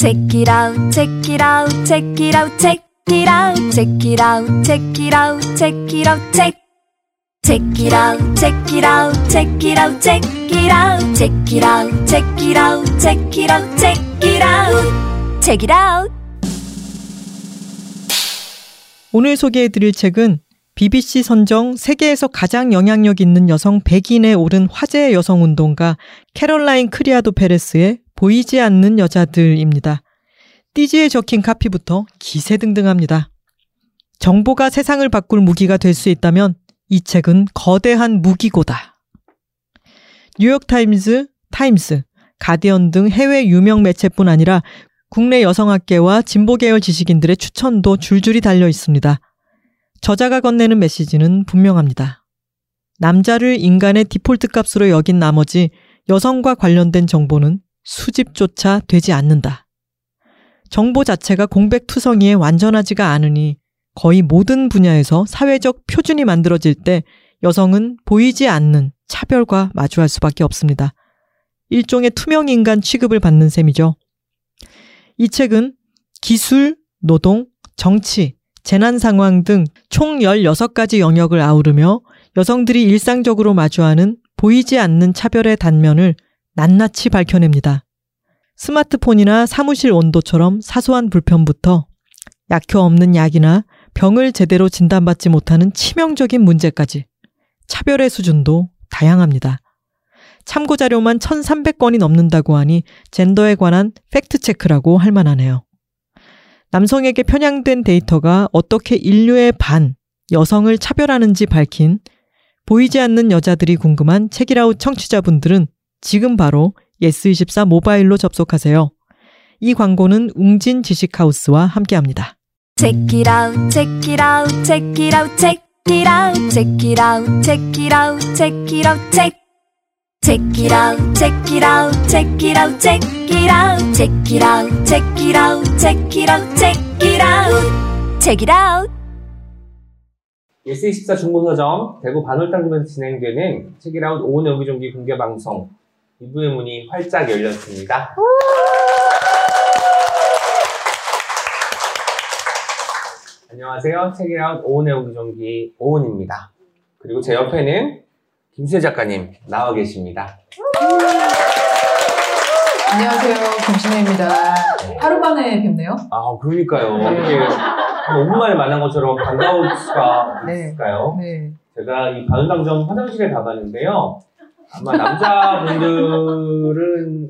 Check it out, check it out, check it out, check it out, check it out, check it out, check it out, check. Check it out, check it out, check it out, check it out, check it out, check it out, check it out, check it out, check it out. 오늘 소개해드릴 책은 BBC 선정 세계에서 가장 영향력 있는 여성 100인에 오른 화제의 여성 운동가 캐롤라인 크리아도 페레스의 보이지 않는 여자들입니다. 띠지에 적힌 카피부터 기세 등등합니다. 정보가 세상을 바꿀 무기가 될 수 있다면 이 책은 거대한 무기고다. 뉴욕타임즈, 타임스, 가디언 등 해외 유명 매체뿐 아니라 국내 여성학계와 진보계열 지식인들의 추천도 줄줄이 달려 있습니다. 저자가 건네는 메시지는 분명합니다. 남자를 인간의 디폴트 값으로 여긴 나머지 여성과 관련된 정보는 수집조차 되지 않는다. 정보 자체가 공백투성이에 완전하지가 않으니 거의 모든 분야에서 사회적 표준이 만들어질 때 여성은 보이지 않는 차별과 마주할 수밖에 없습니다. 일종의 투명 인간 취급을 받는 셈이죠. 이 책은 기술, 노동, 정치, 재난 상황 등 총 16가지 영역을 아우르며 여성들이 일상적으로 마주하는 보이지 않는 차별의 단면을 낱낱이 밝혀냅니다. 스마트폰이나 사무실 온도처럼 사소한 불편부터 약효 없는 약이나 병을 제대로 진단받지 못하는 치명적인 문제까지 차별의 수준도 다양합니다. 참고 자료만 1,300건이 넘는다고 하니 젠더에 관한 팩트체크라고 할 만하네요. 남성에게 편향된 데이터가 어떻게 인류의 반, 여성을 차별하는지 밝힌 보이지 않는 여자들이 궁금한 책이라웃 청취자분들은 지금 바로 예스24 모바일로 접속하세요. 이 광고는 웅진 지식하우스와 함께합니다. Check it out, check it out, check it out, check it out, check it out, check it out, check it out, check. Check it out, check it out, check it out, check it out, check it out, check it out, check it out, check it out, check it out. 예스24 중고서점 대구 반월당점에서 진행되는 책읽아웃 오은의 옹기종기 공개 방송 2부의 문이 활짝 열렸습니다. 안녕하세요. 책읽아웃 오은의 옹기종기 오은입니다. 그리고 제 옆에는 김신회 작가님 나와 계십니다. 안녕하세요. 김신혜입니다. 하루 만에 뵙네요. 아, 그러니까요. 네. 이렇게 한 5분 만에 만난 것처럼 반가울 수가 네. 있을까요? 네. 제가 이 반월당점 화장실에 가봤는데요. 아마 남자분들은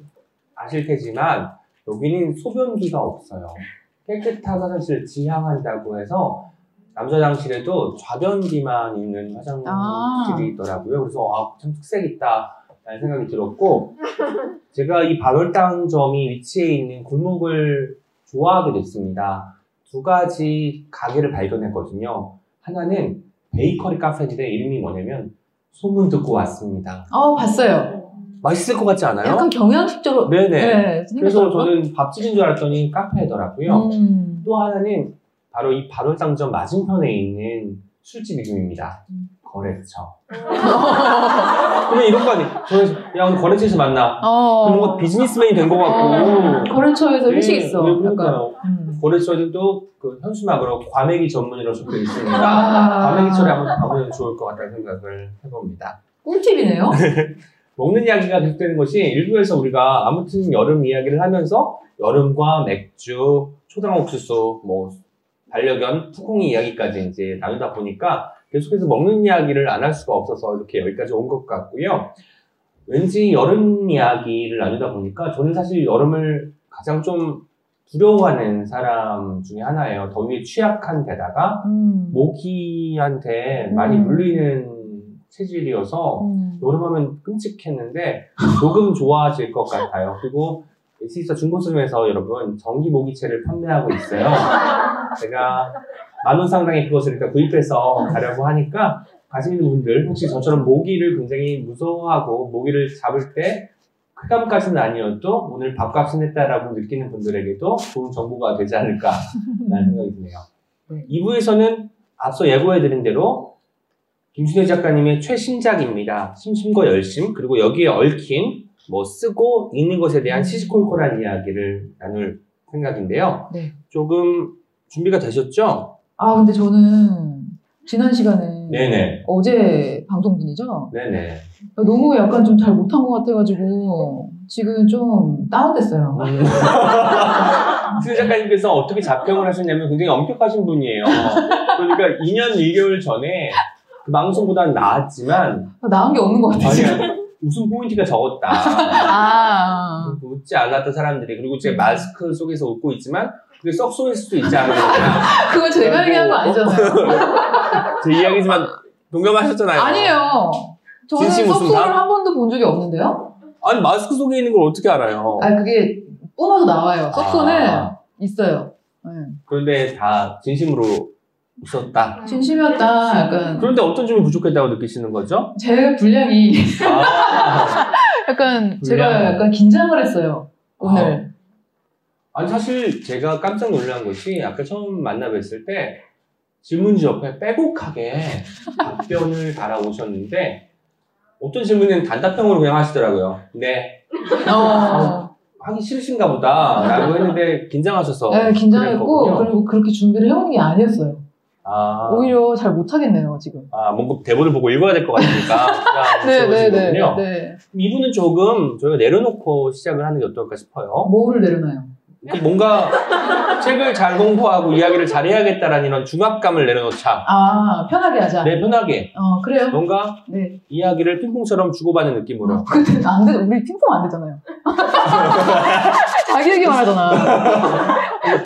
아실 테지만 여기는 소변기가 없어요. 깨끗한 화장실을 지향한다고 해서 남자 화장실에도 좌변기만 있는 화장실이 아. 있더라고요. 그래서 아, 참 특색 있다. 라는 생각이 들었고 제가 이 반월당점이 위치해 있는 골목을 좋아하게 됐습니다. 두 가지 가게를 발견했거든요. 하나는 베이커리 카페인데 이름이 뭐냐면 소문 듣고 왔습니다. 어, 봤어요. 맛있을 것 같지 않아요? 약간 경양식적으로. 네네. 네. 그래서. 저는 밥집인 줄 알았더니 카페더라고요. 음. 또 하나는 바로 이 반월당점 맞은편에 있는 술집 이름입니다. 음. 거래처. 이런 거 아니? 저는 야 오늘 거래처에서 만나. 어. 그런 거 비즈니스맨이 된 것 같고. 거래처에서 회식 네, 있어. 네. 그러니까요. 음. 거래처에도 그 현수막으로 과메기 전문이라고 적혀 있으니까 아. 과메기처럼 한번 가보면 좋을 것 같다는 생각을 해봅니다. 꿀팁이네요. 먹는 이야기가 계속되는 것이 일부에서 우리가 아무튼 여름 이야기를 하면서 여름과 맥주, 초당 옥수수, 뭐 반려견, 푸콩이 이야기까지 이제 나누다 보니까 계속해서 먹는 이야기를 안 할 수가 없어서 이렇게 여기까지 온 것 같고요. 왠지 여름 이야기를 나누다 보니까 저는 사실 여름을 가장 좀 두려워하는 사람 중에 하나예요. 더위에 취약한 데다가 음. 모기한테 많이 음. 물리는 체질이어서 음. 여름하면 끔찍했는데 조금 좋아질 것 같아요. 그리고 S24 중고점에서 여러분 전기 모기채를 판매하고 있어요. 제가 만 원 상당의 그것을 일단 구입해서 가려고 하니까 가시는 분들 혹시 저처럼 모기를 굉장히 무서워하고 모기를 잡을 때 쾌감까지는 아니어도 오늘 밥값은 했다라고 느끼는 분들에게도 좋은 정보가 되지 않을까라는 생각이 드네요. 네. 2부에서는 앞서 예고해드린 대로 김순혜 작가님의 최신작입니다. 심심과 열심 그리고 여기에 얽힌 뭐 쓰고 읽는 것에 대한 시시콜콜한 이야기를 나눌 생각인데요. 네. 조금 준비가 되셨죠? 아, 근데 저는 지난 시간에 네네. 어제 방송 분이죠? 네네. 너무 약간 좀 잘 못한 것 같아가지고 지금 좀 다운됐어요. 음. 수 작가님께서 어떻게 자평을 하셨냐면 굉장히 엄격하신 분이에요. 그러니까 2년 1개월 전에 그 방송보다는 나았지만 나은 게 없는 것 같아요. 아니야 웃음 포인트가 적었다. 아, 웃지 않았던 사람들이 그리고 제 마스크 속에서 웃고 있지만 그게 썩 쏘일 수도 있지 않느냐. 그건 제가 얘기한 거 아니잖아요. 제 이야기지만 동감하셨잖아요. 아니에요. 저는 다? 한 번도 본 적이 없는데요? 아니 마스크 속에 있는 걸 어떻게 알아요? 아, 그게 뿜어서 나와요. 석소는 아. 있어요. 네. 그런데 다 진심으로 웃었다. 진심이었다. 약간 그런데 어떤 점이 부족했다고 느끼시는 거죠? 제 분량이 아, 약간 제가 분량. 약간 긴장을 했어요. 오늘. 아 니 사실 제가 깜짝 놀란 것이 아까 처음 만나 뵀을 때 질문지 옆에 빼곡하게 답변을 달아오셨는데 어떤 질문은 단답형으로 그냥 하시더라고요. 네, 어. 하기 싫으신가 보다 라고 했는데 긴장하셔서 네, 긴장했고. 그리고 그렇게 준비를 해오는 게 아니었어요. 아, 오히려 잘 못하겠네요 지금. 아, 뭔가 대본을 보고 읽어야 될 것 같으니까 네, 네, 네, 거군요. 네. 이분은 조금 저희가 내려놓고 시작을 하는 게 어떨까 싶어요. 뭐를 내려놔요? 그 뭔가 책을 잘 공부하고 이야기를 잘 해야겠다라는 이런 중압감을 내려놓자. 아 편하게 하자. 내 편하게 어 그래요. 뭔가 네. 이야기를 핑퐁처럼 주고받는 느낌으로. 어, 근데 안 돼. 우리 핑퐁 안 되잖아요. 자기 얘기만 하잖아.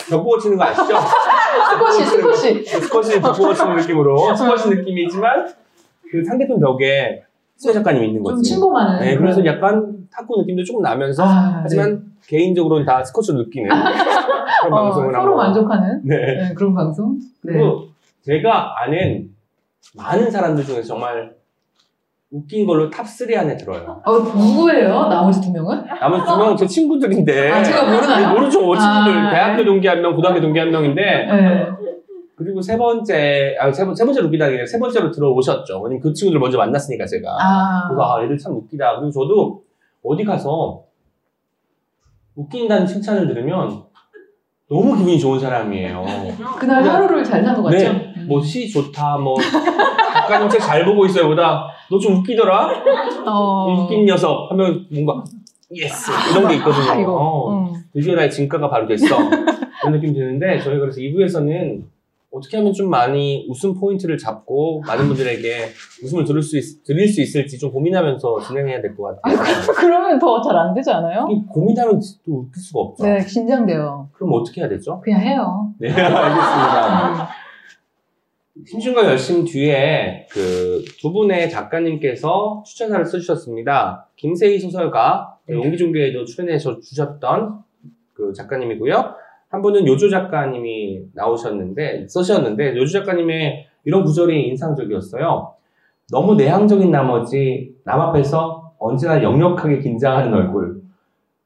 벽보고 치는 거 아시죠? 스쿼시, 스쿼시. 스쿼시 벽보고 치는 느낌으로 스쿼시 느낌이지만 그 상대편 벽에 수혜 작가님이 있는 좀 거지. 침범하는. 네, 그래서 약간 탁구 느낌도 조금 나면서 아, 하지만 개인적으로는 다 스쿼시로 느끼는 그런 어, 방송을 서로 한번. 만족하는 네. 네, 그런 방송. 네. 그리고 제가 아는 많은 사람들 중에서 정말 웃긴 걸로 top 3 안에 들어요. 어 누구예요? 나머지 두 명은? 나머지 두 명은 제 친구들인데. 아 제가 모르나요? 모르죠. 친구들. 아, 대학교 네. 동기 한 명, 고등학교 동기 한 명인데. 네. 그리고 세 번째, 아, 세, 번, 세 번째로 웃기다 아니라 세 번째로 들어오셨죠. 왜냐면 그 친구들 먼저 만났으니까 제가. 아. 그래서 아, 애들 참 웃기다. 그리고 저도 어디 가서 웃긴다는 칭찬을 들으면 너무 기분이 좋은 사람이에요. 그날 그냥- 하루를 잘산것 같죠? 네. 음. 뭐 시 좋다, 뭐 작가님 책 잘 보고 있어요 보다 너 좀 웃기더라? 어. 웃긴 녀석 하면 뭔가 yes 이런 게 있거든요. 아, 이거. 어, 음. 드디어 나의 진가가 바로 됐어. 그런 느낌 드는데 저희가 그래서 2부에서는 어떻게 하면 좀 많이 웃음 포인트를 잡고 많은 분들에게 웃음을 들을 수 있, 드릴 수 있을지 좀 고민하면서 진행해야 될 것 같아요. 그러면 더 잘 안 되지 않아요? 이 고민하면 또 웃길 수가 없죠. 네, 긴장돼요. 그럼 어떻게 해야 되죠? 그냥 해요. 네, 알겠습니다. 음. 심심과 열심 뒤에 그 두 분의 작가님께서 추천사를 써주셨습니다. 김세희 소설가, 네. 용기종교에도 출연해 주셨던 그 작가님이고요. 한 분은 요조 작가님이 나오셨는데, 써주셨는데, 요조 작가님의 이런 구절이 인상적이었어요. 너무 내향적인 나머지 남 앞에서 언제나 역력하게 긴장하는 얼굴.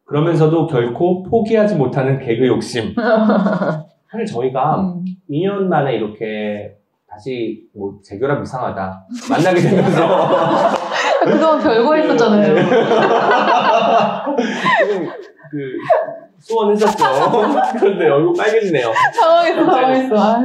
그러면서도 결코 포기하지 못하는 개그 욕심. 사실 저희가 음. 2년 2년 만에 이렇게 다시 뭐 재결합 이상하다 만나게 되면서 그동안 별거 했었잖아요. 조금 그 소원했었죠. 그런데 얼굴 빨개지네요. 당황했어, 당황했어.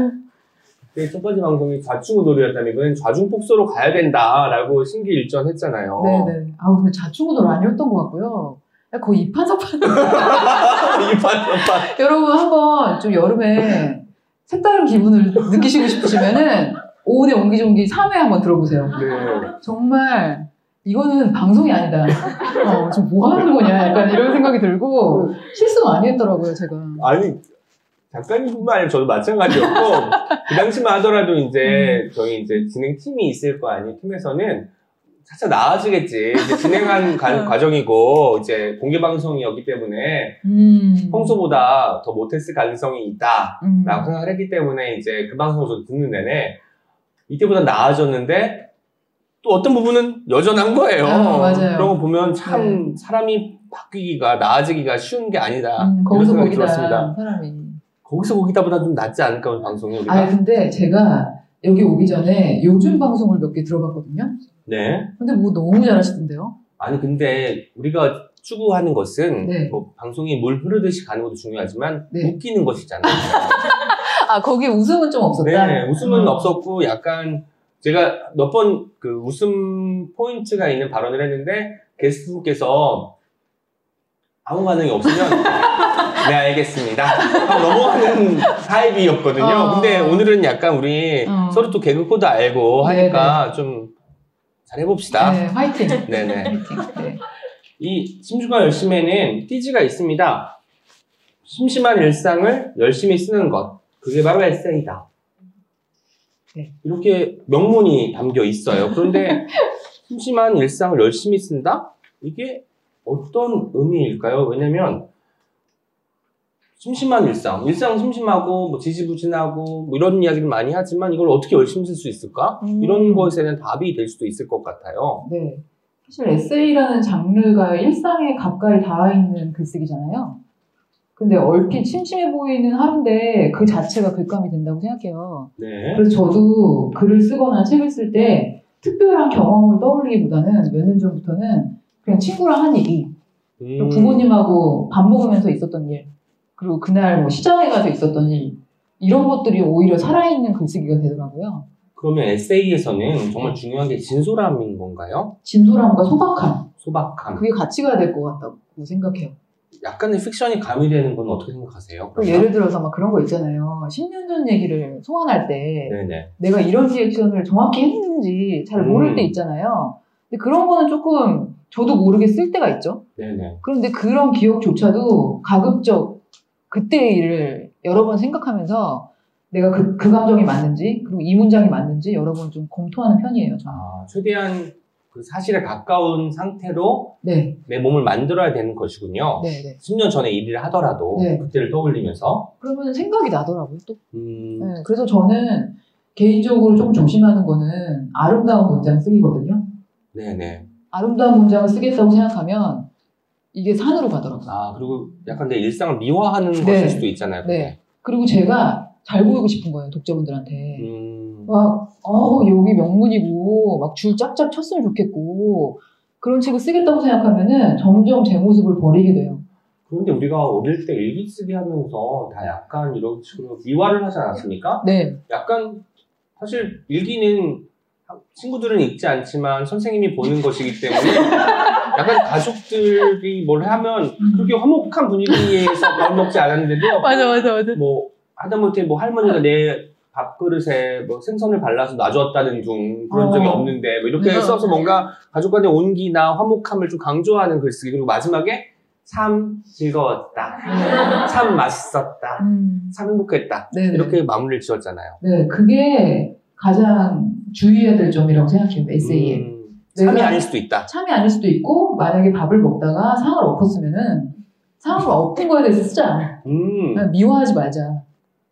근데 첫 번째 방송이 좌충우돌이었다면 이번엔 좌중폭소로 가야 된다라고 심기일전했잖아요. 네네. 아우, 근데 자충우돌 아니었던 것 같고요. 거의 이판사판. 이판사판. 여러분 한번 좀 여름에 색다른 기분을 느끼시고 싶으시면은 오은의 옹기종기 3회 한번 들어보세요. 네. 정말 이거는 방송이 아니다. 어, 지금 뭐 하는 거냐 약간 이런 생각이 들고 실수 많이 했더라고요 제가. 아니 작가님뿐만 아니라 저도 마찬가지였고 그 당시만 하더라도 이제 저희 이제 진행 팀이 있을 거 아니에요. 팀에서는 차차 나아지겠지. 이제 진행한 가- 음. 과정이고 이제 공개 방송이었기 때문에 음. 평소보다 더 못했을 가능성이 있다 라고 음. 생각을 했기 때문에 이제 그 방송을 저도 듣는 내내 이때보다 나아졌는데 또 어떤 부분은 여전한 거예요. 아, 맞아요. 그런 거 보면 참 사람이 바뀌기가 나아지기가 쉬운 게 아니다. 음, 거기서 생각이 들었습니다. 사람이. 거기서 거기다보다 좀 낫지 않을까 오늘 방송이 우리가. 아 근데 제가 여기 오기 전에 요즘 방송을 몇 개 들어봤거든요. 네. 근데 뭐 너무 잘하시던데요. 아니 근데 우리가 추구하는 것은 네. 뭐 방송이 물 흐르듯이 가는 것도 중요하지만 네. 웃기는 것이잖아요. 아, 거기에 웃음은 좀 없었다? 네, 웃음은 음. 없었고 약간 제가 몇 번 그 웃음 포인트가 있는 발언을 했는데 게스트분께서 아무 반응이 없으면 네 알겠습니다 하고 넘어가는 타입이었거든요. 어. 근데 오늘은 약간 우리 어. 서로 또 개그 코드 알고 하니까 좀 잘해봅시다. 네, 화이팅. 네네. 화이팅. 네. 이 심심과 열심에는 띠지가 있습니다. 심심한 일상을 열심히 쓰는 것. 그게 바로 에세이다. 네. 이렇게 명문이 담겨 있어요. 그런데 심심한 일상을 열심히 쓴다? 이게 어떤 의미일까요? 왜냐면 심심한 일상, 일상 심심하고 뭐 지지부진하고 뭐 이런 이야기를 많이 하지만 이걸 어떻게 열심히 쓸 수 있을까? 음. 이런 것에는 답이 될 수도 있을 것 같아요. 네. 사실 에세이라는 장르가 일상에 가까이 닿아 있는 글쓰기잖아요. 근데 얼핏 심심해 보이는 하루인데 그 자체가 글감이 된다고 생각해요. 네. 그래서 저도 글을 쓰거나 책을 쓸 때 특별한 경험을 떠올리기보다는 몇 년 전부터는 그냥 친구랑 한 얘기, 또 음. 부모님하고 밥 먹으면서 있었던 일, 그리고 그날 뭐 시장에 가서 있었던 일, 이런 것들이 오히려 살아있는 글쓰기가 되더라고요. 그러면 에세이에서는 정말 중요한 게 진솔함인 건가요? 진솔함과 소박함, 소박함. 그게 같이 가야 될 것 같다고 생각해요. 약간의 픽션이 가미되는 건 어떻게 생각하세요? 그 예를 들어서 막 그런 거 있잖아요. 10년 전 얘기를 소환할 때 네네. 내가 이런 리액션을 정확히 했는지 잘 모를 음. 때 있잖아요. 근데 그런 거는 조금 저도 모르게 쓸 때가 있죠. 네네. 그런데 그런 기억조차도 가급적 그때의 일을 여러 번 생각하면서 내가 그, 그 감정이 맞는지 그리고 이 문장이 맞는지 여러 번 좀 검토하는 편이에요. 저는. 아, 최대한 그 사실에 가까운 상태로 네, 내 몸을 만들어야 되는 것이군요. 네, 네. 10년 전에 일을 하더라도 네. 그때를 떠올리면서 그러면 생각이 나더라고요. 또. 음, 네, 그래서 저는 개인적으로 조금 조심하는 거는 아름다운 문장 쓰기거든요. 네네. 아름다운 문장을 쓰겠다고 생각하면 이게 산으로 가더라고요. 아 그리고 약간 내 일상을 미화하는 네. 것일 수도 있잖아요. 그게. 네. 그리고 제가 잘 보이고 싶은 거예요, 독자분들한테. 음, 막, 어, 여기 명문이고, 막 줄 짝짝 쳤으면 좋겠고, 그런 책을 쓰겠다고 생각하면은 점점 제 모습을 버리게 돼요. 그런데 우리가 어릴 때 일기 쓰기 하면서 다 약간 이런 식으로 미화를 하지 않았습니까? 네. 약간 사실 일기는 친구들은 읽지 않지만 선생님이 보는 것이기 때문에 약간 가족들이 뭘 하면 그렇게 화목한 분위기에서 밥 먹지 않았는데도 맞아, 맞아, 맞아. 뭐 하다못해 뭐 할머니가 내 밥그릇에 뭐 생선을 발라서 놔줬다는 둥 그런 적이 어. 없는데 뭐 이렇게 네. 써서 뭔가 가족 간의 온기나 화목함을 좀 강조하는 글쓰기 그리고 마지막에 참 즐거웠다 참 맛있었다 음. 참 행복했다 네. 이렇게 마무리를 지었잖아요. 네, 그게 가장 주의해야 될 점이라고 생각해요, 에세이에. 음, 참이 내가- 아닐 수도 있다. 참이 아닐 수도 있고, 만약에 밥을 먹다가 상을 엎었으면은, 상을 엎은 거에 대해서 쓰자. 음, 미워하지 말자.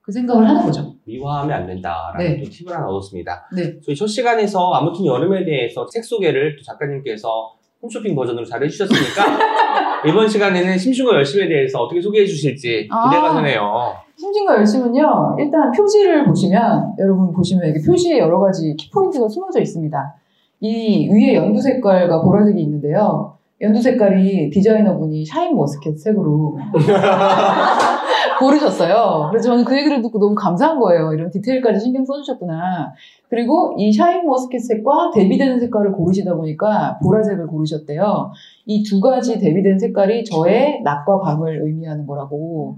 그 생각을 하는 거죠. 미화하면 안 된다라는 네. 또 팁을 하나 얻었습니다. 네. 저희 첫 시간에서 아무튼 여름에 대해서 책 소개를 또 작가님께서 홈쇼핑 버전으로 잘 해주셨으니까 이번 시간에는 심심과 열심에 대해서 어떻게 소개해 주실지 아. 기대가 되네요. 심심과 열심은요, 일단 표지를 보시면, 여러분 보시면 이게 표지에 여러 가지 키포인트가 숨어져 있습니다. 이 위에 연두 색깔과 보라색이 있는데요. 연두 색깔이 디자이너분이 샤인 머스켓 색으로 고르셨어요. 그래서 저는 그 얘기를 듣고 너무 감사한 거예요. 이런 디테일까지 신경 써주셨구나. 그리고 이 샤인 머스켓 색과 대비되는 색깔을 고르시다 보니까 보라색을 고르셨대요. 이 두 가지 대비된 색깔이 저의 낮과 밤을 의미하는 거라고.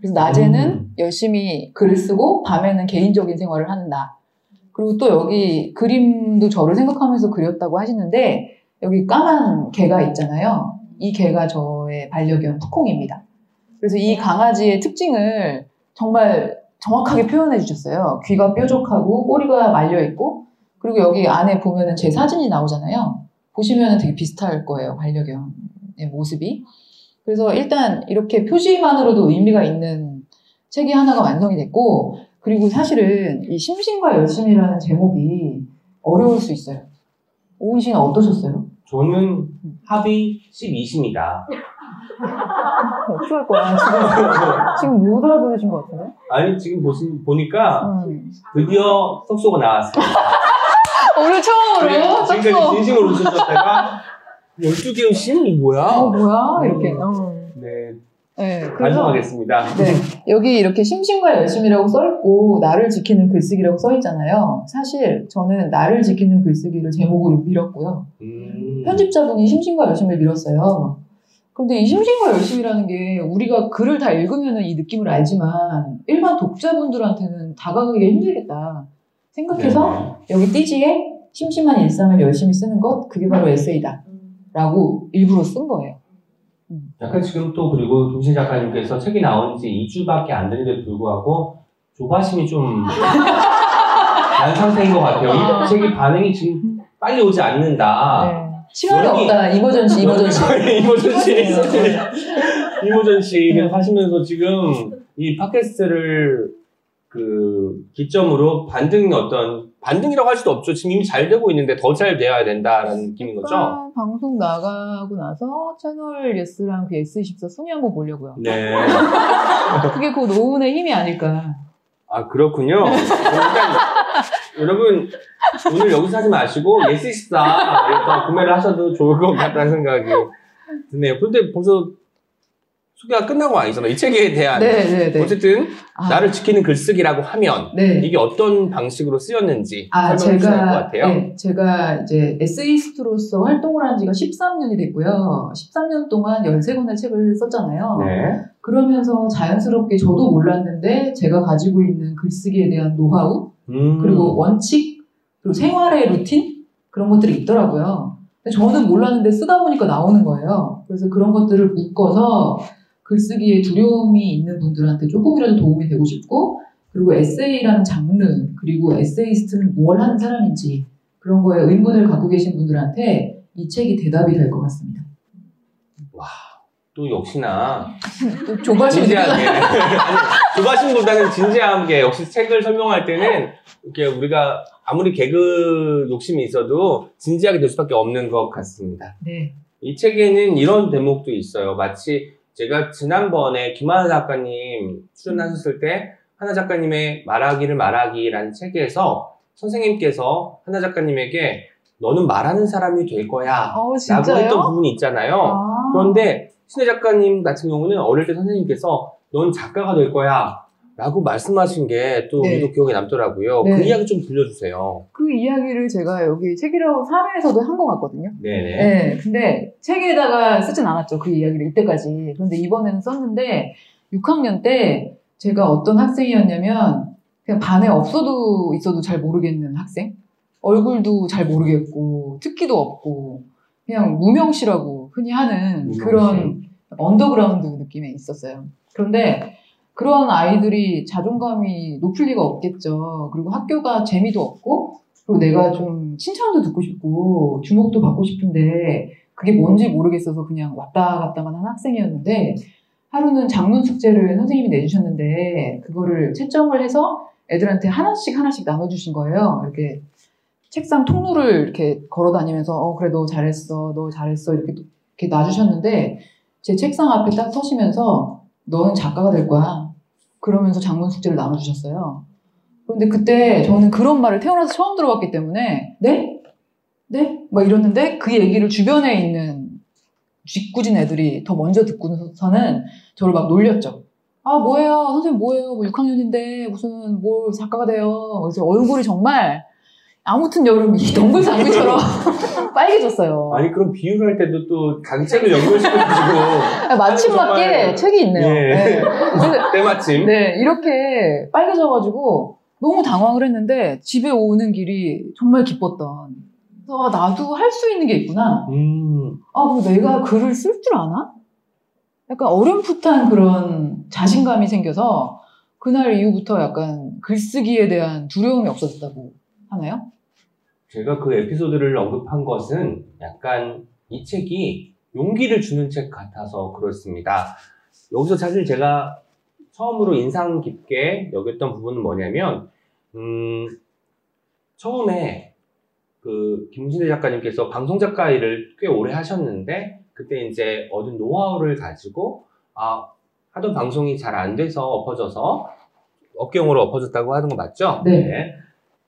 그래서 낮에는 음. 열심히 글을 쓰고 밤에는 개인적인 생활을 하는 나. 그리고 또 여기 그림도 저를 생각하면서 그렸다고 하시는데 여기 까만 개가 있잖아요. 이 개가 저의 반려견 푸콩입니다. 그래서 이 강아지의 특징을 정말 정확하게 표현해 주셨어요. 귀가 뾰족하고 꼬리가 말려 있고 그리고 여기 안에 보면은 제 사진이 나오잖아요. 보시면은 되게 비슷할 거예요. 반려견의 모습이. 그래서 일단 이렇게 표지만으로도 의미가 있는 책이 하나가 완성이 됐고 그리고 사실은 이 심신과 열심이라는 제목이 어려울 수 있어요. 오은 씨는 어떠셨어요? 저는 합이 12입니다. 어떡할 거야 지금 지금 못 알아들으신 것 같은데? 아니 지금 보시, 보니까 음. 드디어 속소가 나왔어요. 오늘 처음으로 지금까지 진심으로 웃으셨다가 12개의 신? 뭐야? 어, 뭐야? 이렇게. 음. 어. 네, 네, 반성하겠습니다. 네, 여기 이렇게 심신과 열심이라고 써있고 나를 지키는 글쓰기라고 써있잖아요. 사실 저는 나를 지키는 글쓰기를 제목으로 밀었고요. 음. 편집자분이 심신과 열심을 밀었어요. 그런데 이 심신과 열심이라는 게 우리가 글을 다 읽으면 이 느낌을 알지만 일반 독자분들한테는 다가가기가 힘들겠다 생각해서 네. 여기 띠지에 심심한 일상을 열심히 쓰는 것 그게 바로 에세이다 라고 일부러 쓴 거예요. 약간 지금 또 그리고 김신 작가님께서 책이 나온 지 2주밖에 안 됐는데도 불구하고 조바심이 좀 난 상태인 것 같아요. 아. 이 책이 반응이 지금 빨리 오지 않는다. 네. 시간이 없다 이머전시 이머전시 emergency. emergency 네. 계속 하시면서 지금 이 팟캐스트를 그 기점으로 반등 어떤 반등이라고 할 수도 없죠. 지금 이미 잘 되고 있는데 더 잘 돼야 된다라는 느낌인 거죠. 방송 나가고 나서 채널 예스랑 그 예스24 순위 한번 보려고요. 네. 그게 그 오은의 힘이 아닐까. 아 그렇군요. 일단 여러분 오늘 여기서 하지 마시고 예스24에서 구매를 하셔도 좋을 것 같다는 생각이 드네요. 그런데 벌써 소개가 끝나고 아니잖아요. 이 책에 대한 네네네. 어쨌든 아, 나를 지키는 글쓰기라고 하면 네. 이게 어떤 방식으로 쓰였는지 아, 설명해 할것 같아요. 네, 제가 이제 에세이스트로서 활동을 한 지가 13년이 됐고요. 13년 동안 13권의 책을 썼잖아요. 네. 그러면서 자연스럽게 저도 몰랐는데 제가 가지고 있는 글쓰기에 대한 노하우, 음. 그리고 원칙, 그리고 생활의 루틴? 그런 것들이 있더라고요. 저는 몰랐는데 쓰다 보니까 나오는 거예요. 그래서 그런 것들을 묶어서 글쓰기에 두려움이 있는 분들한테 조금이라도 도움이 되고 싶고, 그리고 에세이라는 장르, 그리고 에세이스트는 뭘 하는 사람인지, 그런 거에 의문을 갖고 계신 분들한테 이 책이 대답이 될 것 같습니다. 또 역시나 또 조바심이 진지하게. 아니, 조바심보다는 진지하게 역시 책을 설명할 때는 이렇게 우리가 아무리 개그 욕심이 있어도 진지하게 될 수밖에 없는 것 같습니다. 네. 이 책에는 이런 대목도 있어요. 마치 제가 지난번에 김하나 작가님 출연하셨을 때 하나 작가님의 말하기를 말하기라는 책에서 선생님께서 하나 작가님에게 너는 말하는 사람이 될 거야 어, 라고? 했던 부분이 있잖아요. 아. 그런데 신혜 작가님 같은 경우는 어릴 때 선생님께서 넌 작가가 될 거야 라고 말씀하신 게또 네. 우리도 기억에 남더라고요. 네. 그 이야기 좀 들려주세요. 그 이야기를 제가 여기 책이라고 3회에서도 한 것 같거든요. 네네. 네, 근데 책에다가 쓰진 않았죠. 그 이야기를 이때까지. 그런데 이번에는 썼는데 6학년 때 제가 어떤 학생이었냐면 그냥 반에 없어도 있어도 잘 모르겠는 학생. 얼굴도 잘 모르겠고 특기도 없고 그냥 무명시라고 흔히 하는 무명시. 그런 언더그라운드 느낌에 있었어요. 그런데 그런 아이들이 자존감이 높을 리가 없겠죠. 그리고 학교가 재미도 없고 그리고 내가 좀 칭찬도 듣고 싶고 주목도 받고 싶은데 그게 뭔지 모르겠어서 그냥 왔다 갔다만 한 학생이었는데 하루는 작문 숙제를 선생님이 내주셨는데 그거를 채점을 해서 애들한테 하나씩 하나씩 나눠주신 거예요. 이렇게 책상 통로를 이렇게 걸어 다니면서 어 그래 너 잘했어 너 잘했어 이렇게 이렇게 놔주셨는데 제 책상 앞에 딱 서시면서 너는 작가가 될 거야. 그러면서 장문 숙제를 나눠주셨어요. 그런데 그때 저는 그런 말을 태어나서 처음 들어봤기 때문에 네? 네? 막 이러는데 그 얘기를 주변에 있는 쥐꾸진 애들이 더 먼저 듣고서는 저를 막 놀렸죠. 아 뭐예요 선생님 뭐예요 뭐 6학년인데 무슨 뭘 작가가 돼요 그래서 얼굴이 정말 아무튼 여름 이 장미처럼 빨개졌어요 아니 그럼 비유를 할 때도 또 자기 책을 연결시켜가지고 아, 마침 맞게 책이 있네요 예. 네. 때마침 네, 이렇게 빨개져가지고 너무 당황을 했는데 집에 오는 길이 정말 기뻤던. 그래서 아, 나도 할 수 있는 게 있구나. 음, 아, 그럼 내가 글을 쓸 줄 아나? 약간 어렴풋한 그런 자신감이 생겨서 그날 이후부터 약간 글쓰기에 대한 두려움이 없어졌다고 하나요? 제가 그 에피소드를 언급한 것은 약간 이 책이 용기를 주는 책 같아서 그렇습니다. 여기서 사실 제가 처음으로 인상 깊게 여겼던 부분은 뭐냐면, 음, 처음에 그 김진애 작가님께서 방송 작가 일을 꽤 오래 하셨는데, 그때 이제 얻은 노하우를 가지고, 아, 하던 방송이 잘 안 돼서 엎어져서, 업경으로 엎어졌다고 하는 거 맞죠? 네.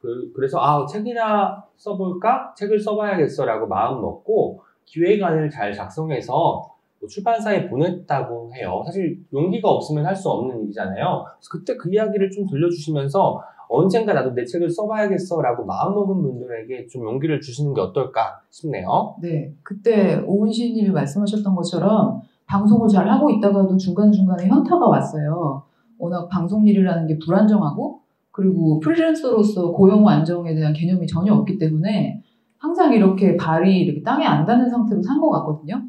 그, 그래서, 아, 책이나 써볼까? 책을 써봐야겠어라고 마음 먹고, 기획안을 잘 작성해서 뭐 출판사에 보냈다고 해요. 사실 용기가 없으면 할 수 없는 일이잖아요. 그때 그 이야기를 좀 들려주시면서 언젠가 나도 내 책을 써봐야겠어라고 마음먹은 분들에게 좀 용기를 주시는 게 어떨까 싶네요. 네. 그때 오은 시인님이 말씀하셨던 것처럼 방송을 잘 하고 있다가도 중간중간에 현타가 왔어요. 워낙 방송 일이라는 게 불안정하고 그리고 프리랜서로서 고용 안정에 대한 개념이 전혀 없기 때문에 항상 이렇게 발이 이렇게 땅에 안 닿는 상태로 산 것 같거든요.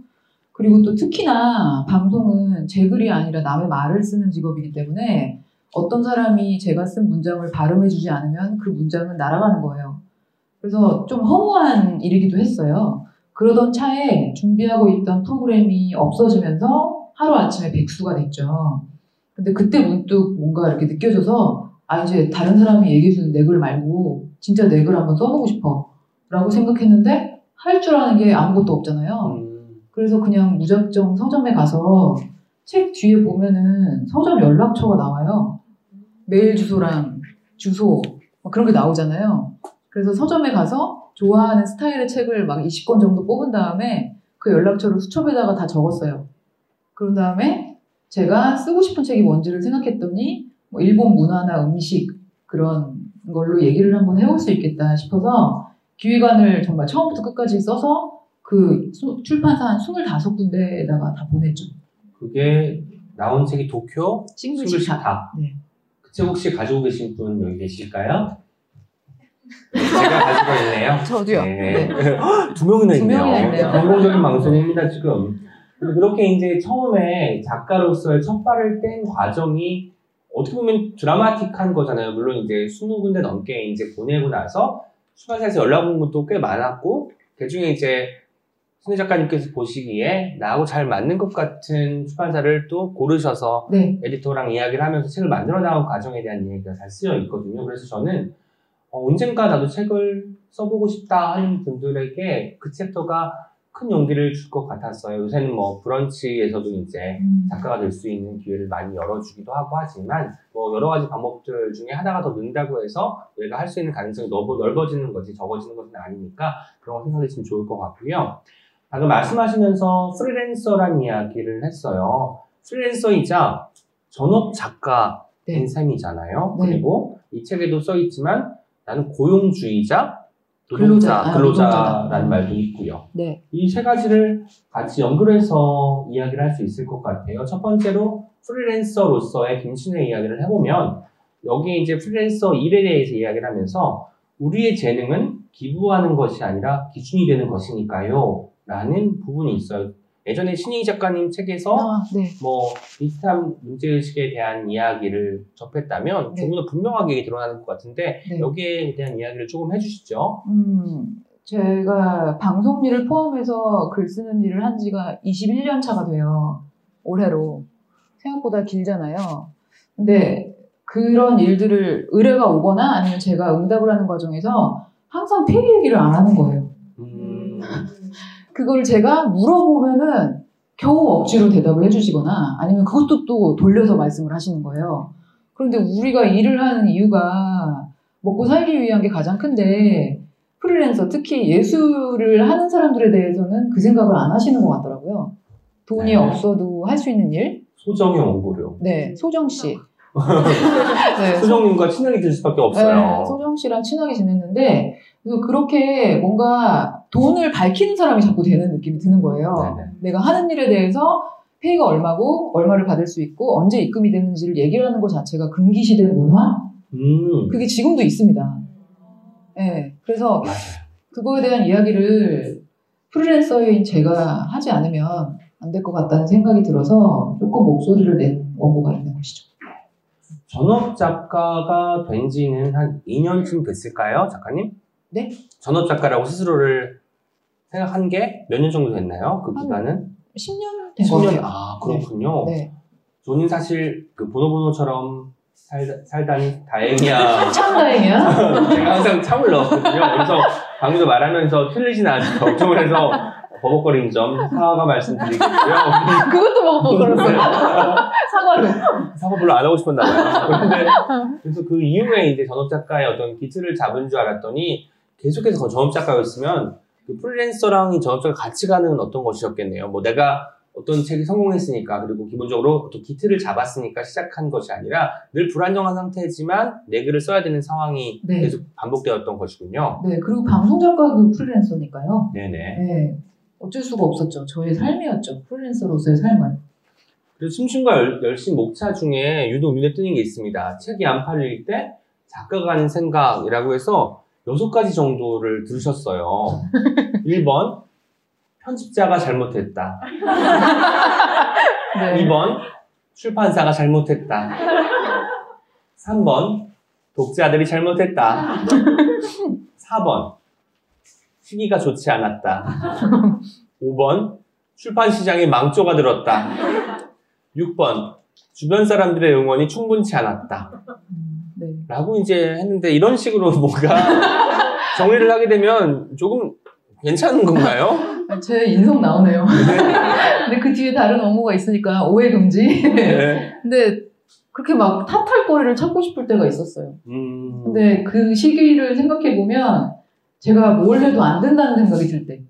그리고 또 특히나 방송은 제 글이 아니라 남의 말을 쓰는 직업이기 때문에 어떤 사람이 제가 쓴 문장을 발음해주지 않으면 그 문장은 날아가는 거예요. 그래서 좀 허무한 일이기도 했어요. 그러던 차에 준비하고 있던 프로그램이 없어지면서 하루아침에 백수가 됐죠. 근데 그때 문득 뭔가 이렇게 느껴져서 아 이제 다른 사람이 얘기해주는 내 글 말고 진짜 내 글 한번 써보고 싶어 라고 생각했는데 할 줄 아는 게 아무것도 없잖아요. 음, 그래서 그냥 무작정 서점에 가서 책 뒤에 보면은 서점 연락처가 나와요. 메일 주소랑 주소 막 그런 게 나오잖아요. 그래서 서점에 가서 좋아하는 스타일의 책을 막 20권 정도 뽑은 다음에 그 연락처를 수첩에다가 다 적었어요. 그런 다음에 제가 쓰고 싶은 책이 뭔지를 생각했더니 뭐 일본 문화나 음식 그런 걸로 얘기를 한번 해볼 수 있겠다 싶어서 기획안을 정말 처음부터 끝까지 써서 그 수- 출판사 한 25군데에다가 다 보냈죠. 그게 나온 책이 도쿄 싱글 싱글 식탁. 식탁. 네. 그 책 혹시 가지고 계신 분 여기 계실까요? 제가 가지고 있네요. 저도요. 네. 네. 두 명이나 두 있네요. 명이나 있네요. 성공적인 방송입니다, 지금. 그렇게 이제 처음에 작가로서의 첫 발을 뗀 과정이 어떻게 보면 드라마틱한 거잖아요. 물론 이제 20군데 넘게 이제 보내고 나서 출판사에서 연락 온 것도 꽤 많았고, 그 중에 이제 신혜 작가님께서 보시기에 나하고 잘 맞는 것 같은 출판사를 또 고르셔서 네. 에디터랑 이야기를 하면서 책을 만들어 나온 과정에 대한 얘기가 잘 쓰여 있거든요. 그래서 저는 어, 언젠가 나도 책을 써보고 싶다 하는 분들에게 그 챕터가 큰 용기를 줄 것 같았어요. 요새는 뭐 브런치에서도 이제 음. 작가가 될 수 있는 기회를 많이 열어주기도 하고 하지만 뭐 여러 가지 방법들 중에 하나가 더 는다고 해서 얘가 할 수 있는 가능성이 너무 넓어지는 거지 적어지는 것은 아니니까 그런 거 생각하시면 좋을 것 같고요. 방금 말씀하시면서 프리랜서란 이야기를 했어요. 프리랜서이자 전업 작가인 네. 셈이잖아요. 네. 그리고 이 책에도 써 있지만 나는 고용주의자, 근로자, 아, 근로자라는. 말도 있고요. 네. 이 세 가지를 같이 연결해서 이야기를 할 수 있을 것 같아요. 첫 번째로 프리랜서로서의 김신의 이야기를 해보면 여기에 이제 프리랜서 일에 대해서 이야기를 하면서 우리의 재능은 기부하는 것이 아니라 기준이 되는 것이니까요. 라는 부분이 있어요. 예전에 신희 작가님 책에서 아, 네. 뭐 비슷한 문제 의식에 대한 이야기를 접했다면 네. 조금 더 분명하게 드러나는 것 같은데 네. 여기에 대한 이야기를 조금 해주시죠. 음, 제가 방송 일을 포함해서 글 쓰는 일을 한 지가 21년 차가 돼요. 올해로. 생각보다 길잖아요. 근데 그런 일들을 의뢰가 오거나 아니면 제가 응답을 하는 과정에서 항상 폐기 얘기를 안 하는 거예요. 음, 그걸 제가 물어보면은 겨우 억지로 대답을 해주시거나 아니면 그것도 또 돌려서 말씀을 하시는 거예요. 그런데 우리가 일을 하는 이유가 먹고 살기 위한 게 가장 큰데 프리랜서 특히 예술을 하는 사람들에 대해서는 그 생각을 안 하시는 것 같더라고요. 돈이 네. 없어도 할 수 있는 일? 소정의 원고료. 네, 소정 씨. 네, 소정님과 친하게 될 수밖에 없어요. 네, 소정 씨랑 친하게 지냈는데 그래서 그렇게 뭔가 돈을 밝히는 사람이 자꾸 되는 느낌이 드는 거예요. 네네. 내가 하는 일에 대해서 페이가 얼마고 얼마를 받을 수 있고 언제 입금이 되는지를 얘기를 하는 것 자체가 금기시된 문화? 음, 그게 지금도 있습니다. 네, 그래서. 그거에 대한 이야기를 프리랜서인 제가 하지 않으면 안 될 것 같다는 생각이 들어서 조금 목소리를 낸 원고가 있는 것이죠. 전업 작가가 된 지는 한 2년쯤 됐을까요, 작가님? 네. 전업 작가라고 스스로를 생각한 게 몇 년 정도 됐나요? 그한 기간은? 10년 된것 10년. 같아요. 아, 그렇군요. 네. 저는 사실 그 보노보노처럼 살, 살다니 다행이야. 참 다행이야. 제가 항상 참을 넣었거든요. 그래서 방금도 말하면서 틀리진 않을지 걱정을 해서 버벅거린 점 사과 말씀드리겠고요. 그것도 먹어보거든요. 사과도. 사과 별로 안 하고 싶었나 봐요. 그런데 그래서 그 이후에 이제 전업 작가의 어떤 기틀을 잡은 줄 알았더니 계속해서 전업 작가였으면 그 프리랜서랑 이 전업자가 같이 가는 어떤 것이었겠네요. 뭐 내가 어떤 책이 성공했으니까 그리고 기본적으로 어떤 기틀을 잡았으니까 시작한 것이 아니라 늘 불안정한 상태지만 내 글을 써야 되는 상황이 네. 계속 반복되었던 것이군요. 네, 그리고 방송 작가도 프리랜서니까요. 네네. 네. 어쩔 수가 없었죠. 저의 삶이었죠. 프리랜서로서의 삶은. 그래서 열- 열심 목차 중에 유독 눈에 띄는 게 있습니다. 책이 안 팔릴 때 작가가 하는 생각이라고 해서 여섯 가지 정도를 들으셨어요. 1번 편집자가 잘못했다. 네. 2번 출판사가 잘못했다. 3번 독자들이 잘못했다. 4번 시기가 좋지 않았다. 5번 출판 시장에 망조가 들었다. 6번 주변 사람들의 응원이 충분치 않았다. 음, 네. 라고 이제 했는데 이런 식으로 뭔가 정리를 하게 되면 조금 괜찮은 건가요? 아, 제 인성 나오네요. 근데 그 뒤에 다른 업무가 있으니까 오해 금지. 네. 근데 그렇게 막 탓할 거리를 찾고 싶을 때가 있었어요. 음, 근데 그 시기를 생각해 보면 제가 뭘 해도 안 된다는 생각이 들 때.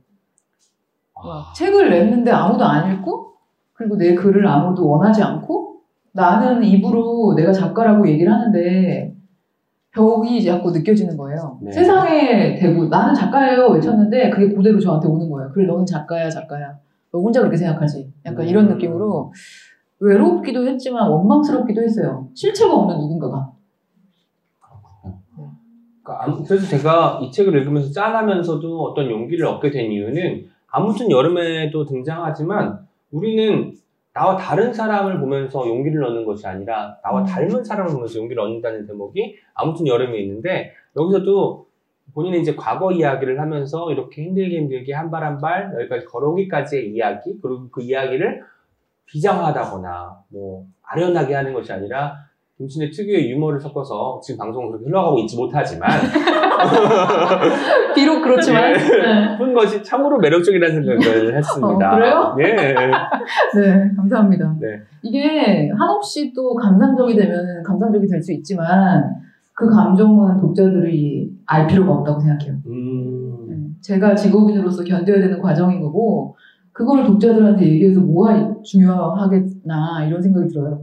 막 책을 냈는데 아무도 안 읽고 그리고 내 글을 아무도 원하지 않고 나는 입으로 내가 작가라고 얘기를 하는데 벽이 자꾸 느껴지는 거예요. 네. 세상에 대고 나는 작가예요 외쳤는데 그게 그대로 저한테 오는 거예요. 그래 너는 작가야 작가야. 너 혼자 그렇게 생각하지. 약간 이런 음. 느낌으로 외롭기도 했지만 원망스럽기도 했어요. 실체가 없는 누군가가. 그러니까 그래서 제가 이 책을 읽으면서 짠하면서도 어떤 용기를 얻게 된 이유는 아무튼 여름에도 등장하지만 우리는 나와 다른 사람을 보면서 용기를 얻는 것이 아니라 나와 음. 닮은 사람을 보면서 용기를 얻는다는 대목이 아무튼 여름에 있는데 여기서도 본인의 이제 과거 이야기를 하면서 이렇게 힘들게 힘들게 한 발 한 발 여기까지 걸어오기까지의 이야기 그리고 그 이야기를 비장하다거나 뭐 아련하게 하는 것이 아니라 김신의 특유의 유머를 섞어서 지금 방송은 그렇게 흘러가고 있지 못하지만 비록 그렇지만. 예. 네. 푼 것이 참으로 매력적이라는 생각을 했습니다. 어, 그래요? 예. 네, 감사합니다. 네. 이게 한없이 또 감상적이 되면 감상적이 될 수 있지만 그 감정은 독자들이 알 필요가 없다고 생각해요. 음, 네. 제가 직업인으로서 견뎌야 되는 과정인 거고 그거를 독자들한테 얘기해서 뭐가 중요하겠나 이런 생각이 들어요.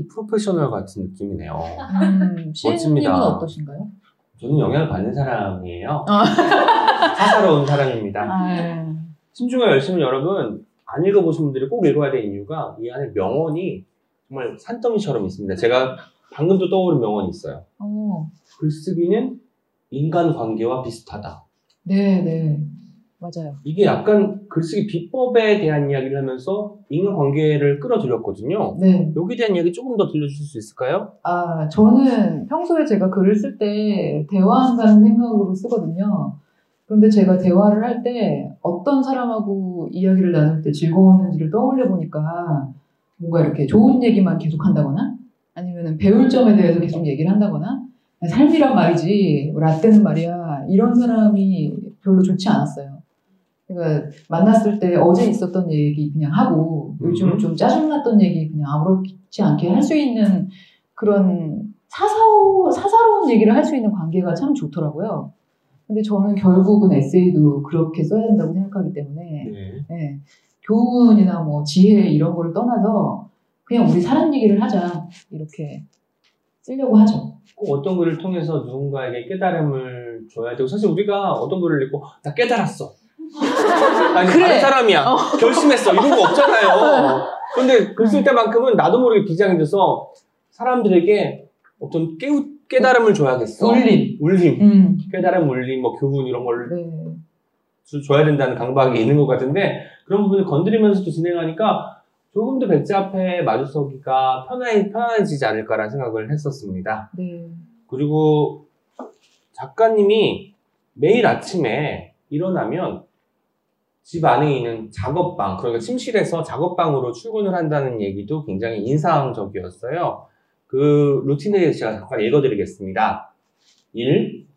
그게 프로페셔널 같은 느낌이네요. 음, 멋집니다. 어떠신가요? 저는 영향을 받는 사람이에요. 아. 사사로운 사람입니다. 아, 예. 신중한 열심은 여러분 안 읽어보신 분들이 꼭 읽어야 되는 이유가 이 안에 명언이 정말 산더미처럼 있습니다. 제가 방금도 떠오른 명언이 있어요. 어, 글쓰기는 인간 관계와 비슷하다. 네, 네. 맞아요. 이게 약간 글쓰기 비법에 대한 이야기를 하면서 인간관계를 끌어들였거든요. 네. 여기에 대한 이야기 조금 더 들려주실 수 있을까요? 아, 저는 평소에 제가 글을 쓸 때 대화한다는 생각으로 쓰거든요. 그런데 제가 대화를 할 때 어떤 사람하고 이야기를 나눌 때 즐거웠는지를 떠올려 보니까 뭔가 이렇게 좋은 얘기만 계속 한다거나 아니면 배울 점에 대해서 계속 얘기를 한다거나 삶이란 말이지 라떼는 말이야 이런 사람이 별로 좋지 않았어요. 그러니까 만났을 때 어제 있었던 얘기 그냥 하고 요즘 음. 좀 짜증났던 얘기 그냥 아무렇지 않게 할 수 있는 그런 사사오, 사사로운 얘기를 할 수 있는 관계가 참 좋더라고요. 근데 저는 결국은 에세이도 그렇게 써야 된다고 생각하기 때문에 네. 예, 교훈이나 뭐 지혜 이런 걸 떠나서 그냥 우리 사는 얘기를 하자 이렇게 쓰려고 하죠. 꼭 어떤 글을 통해서 누군가에게 깨달음을 줘야 되고 사실 우리가 어떤 글을 읽고 나 깨달았어. 아니 그래. 다른 사람이야. 결심했어. 이런 거 없잖아요. 근데 글 쓸 때만큼은 나도 모르게 비장이 돼서 사람들에게 어떤 깨우, 깨달음을 줘야겠어. 울림. 울림. 음. 깨달음, 울림, 뭐 교훈 이런 걸 네. 주- 줘야 된다는 강박이 있는 것 같은데 그런 부분을 건드리면서도 진행하니까 조금 더 백자 앞에 마주서기가 편해, 편해지지 않을까라는 생각을 했었습니다. 네. 그리고 작가님이 매일 아침에 일어나면 집 안에 있는 작업방, 그러니까 침실에서 작업방으로 출근을 한다는 얘기도 굉장히 인상적이었어요. 그 루틴에 대해서 제가 잠깐 읽어드리겠습니다. 1.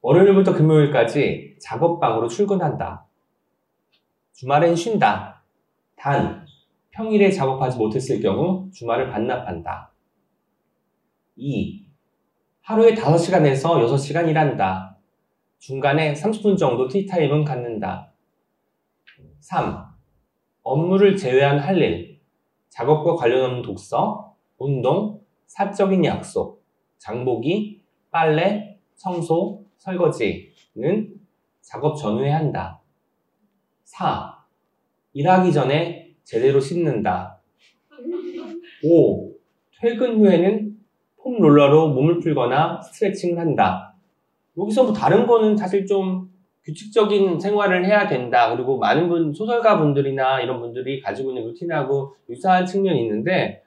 월요일부터 금요일까지 작업방으로 출근한다. 주말엔 쉰다. 단, 평일에 작업하지 못했을 경우 주말을 반납한다. 2. 하루에 5시간에서 6시간 일한다. 중간에 30분 정도 티타임은 갖는다. 3. 업무를 제외한 할 일, 작업과 관련 없는 독서, 운동, 사적인 약속, 장보기, 빨래, 청소, 설거지는 작업 전후에 한다. 4. 일하기 전에 제대로 씻는다. 5. 퇴근 후에는 폼 롤러로 몸을 풀거나 스트레칭을 한다. 여기서 뭐 다른 거는 사실 좀 규칙적인 생활을 해야 된다. 그리고 많은 분, 소설가 분들이나 이런 분들이 가지고 있는 루틴하고 유사한 측면이 있는데,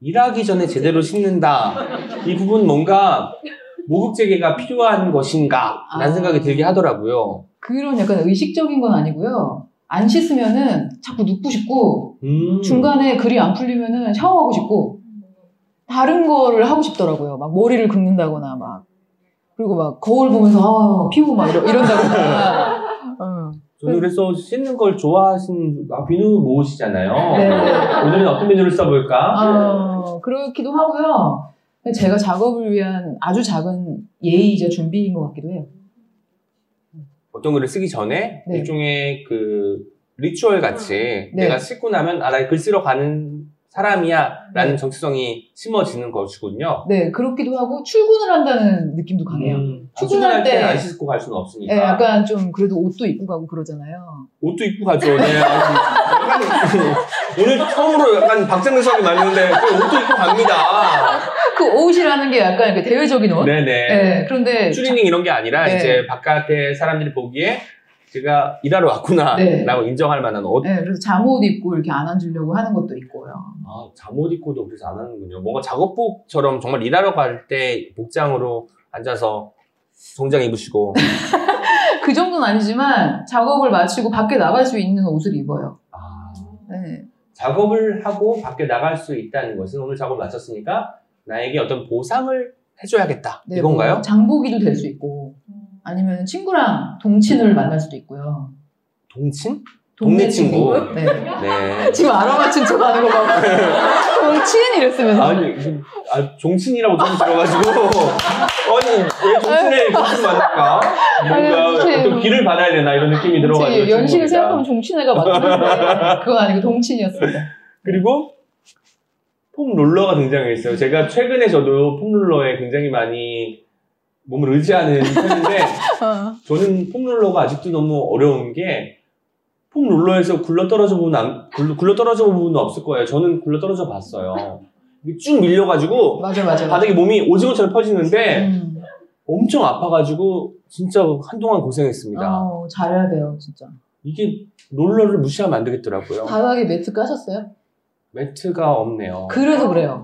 일하기 전에 제대로 씻는다. 이 부분 뭔가 목욕재개가 필요한 것인가? 라는 아. 생각이 들게 하더라고요. 그런 약간 의식적인 건 아니고요. 안 씻으면은 자꾸 눕고 싶고 음. 중간에 글이 안 풀리면은 샤워하고 싶고 다른 거를 하고 싶더라고요. 막 머리를 긁는다거나 막 그리고 막 거울 보면서 아 피부 막 이러, 이런다거나. 어. 저는 그래서 씻는 걸 좋아하신, 아, 비누 모으시잖아요. 네. 오늘은 어떤 비누를 써볼까? 아, 그렇기도 하고요. 제가 작업을 위한 아주 작은 예의이자 준비인 것 같기도 해요. 어떤 글을 쓰기 전에 네. 일종의 그 리추얼 같이 네. 내가 씻고 나면 아, 나 글 쓰러 가는 사람이야 라는 네. 정체성이 심어지는 것이군요. 네, 그렇기도 하고 출근을 한다는 느낌도 강해요. 음, 아, 출근할 출근할 때- 때는 안 씻고 갈 수는 없으니까. 네, 약간 좀 그래도 옷도 입고 가고 그러잖아요. 옷도 입고 가죠. 네. 오늘 처음으로 약간 박장대성이 맞는데 그 옷도 입고 갑니다. 그 옷이라는 게 약간 이렇게 대외적인 옷? 네네. 네, 그런데 추리닝 이런 게 아니라 네. 이제 바깥에 사람들이 보기에 제가 일하러 왔구나 네. 라고 인정할 만한 옷. 네, 그래서 잠옷 입고 이렇게 안 앉으려고 하는 것도 있고요. 아, 잠옷 입고도 그래서 안 하는군요. 뭔가 작업복처럼 정말 일하러 갈 때 복장으로 앉아서 정장 입으시고. 그 정도는 아니지만 작업을 마치고 밖에 나갈 수 있는 옷을 입어요. 아, 네. 작업을 하고 밖에 나갈 수 있다는 것은 오늘 작업 마쳤으니까 나에게 어떤 보상을 해줘야겠다. 네, 이건가요? 뭐 장보기도 될 수 있고 아니면 친구랑 동친을 만날 수도 있고요. 동친? 동네 친구. 네. 네. 지금 알아맞힌 척 하는 거 봐. 동친 이랬으면서. 아니, 그, 아, 종친이라고 처음 들어가지고. 아니, 왜 종친에 종친 만날까? 뭔가 어떤 길을 받아야 되나 이런 느낌이 들어가지고. 제 연식을. 생각하면 종친애가 맞는데 그건 아니고 동친이었습니다. 그리고 폼 롤러가 등장했어요. 제가 최근에 저도 폼 롤러에 굉장히 많이 몸을 의지하는 편인데 어. 저는 폼 롤러가 아직도 너무 어려운 게 폼 롤러에서 굴러 떨어져 보면 안, 굴러, 굴러 떨어져 본 부분은 없을 거예요. 저는 굴러 떨어져 봤어요. 쭉 밀려가지고 맞아 맞아. 바닥에 몸이 오징어처럼 퍼지는데 음. 엄청 아파가지고 진짜 한동안 고생했습니다. 아우, 잘해야 돼요 진짜. 이게 롤러를 무시하면 안 되겠더라고요. 바닥에 매트 까셨어요? 매트가 없네요. 그래서 그래요.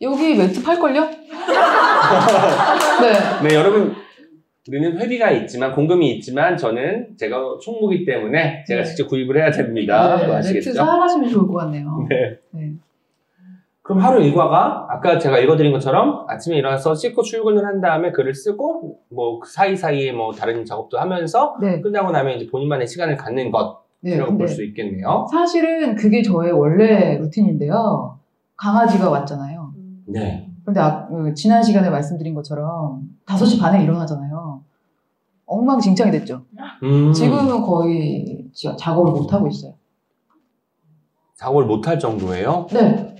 여기 매트 팔걸요? 네. 네, 여러분. 우리는 회비가 있지만 공금이 있지만 저는 제가 총무기 때문에 제가 네. 직접 구입을 해야 됩니다. 그거 네, 아시겠죠? 매트 사가시면 좋을 것 같네요. 네. 네. 그럼 하루 일과가 아까 제가 읽어드린 것처럼 아침에 일어나서 씻고 출근을 한 다음에 글을 쓰고 뭐 그 사이사이에 뭐 다른 작업도 하면서 네. 끝나고 나면 이제 본인만의 시간을 갖는 것이라고 네. 근데 볼수 있겠네요. 사실은 그게 저의 원래 루틴인데요. 강아지가 왔잖아요. 네. 근데 아, 그 지난 시간에 말씀드린 것처럼 5시 반에 일어나잖아요. 엉망진창이 됐죠. 음, 지금은 거의 지- 작업을 못 하고 있어요. 작업을 못 할 정도예요? 네.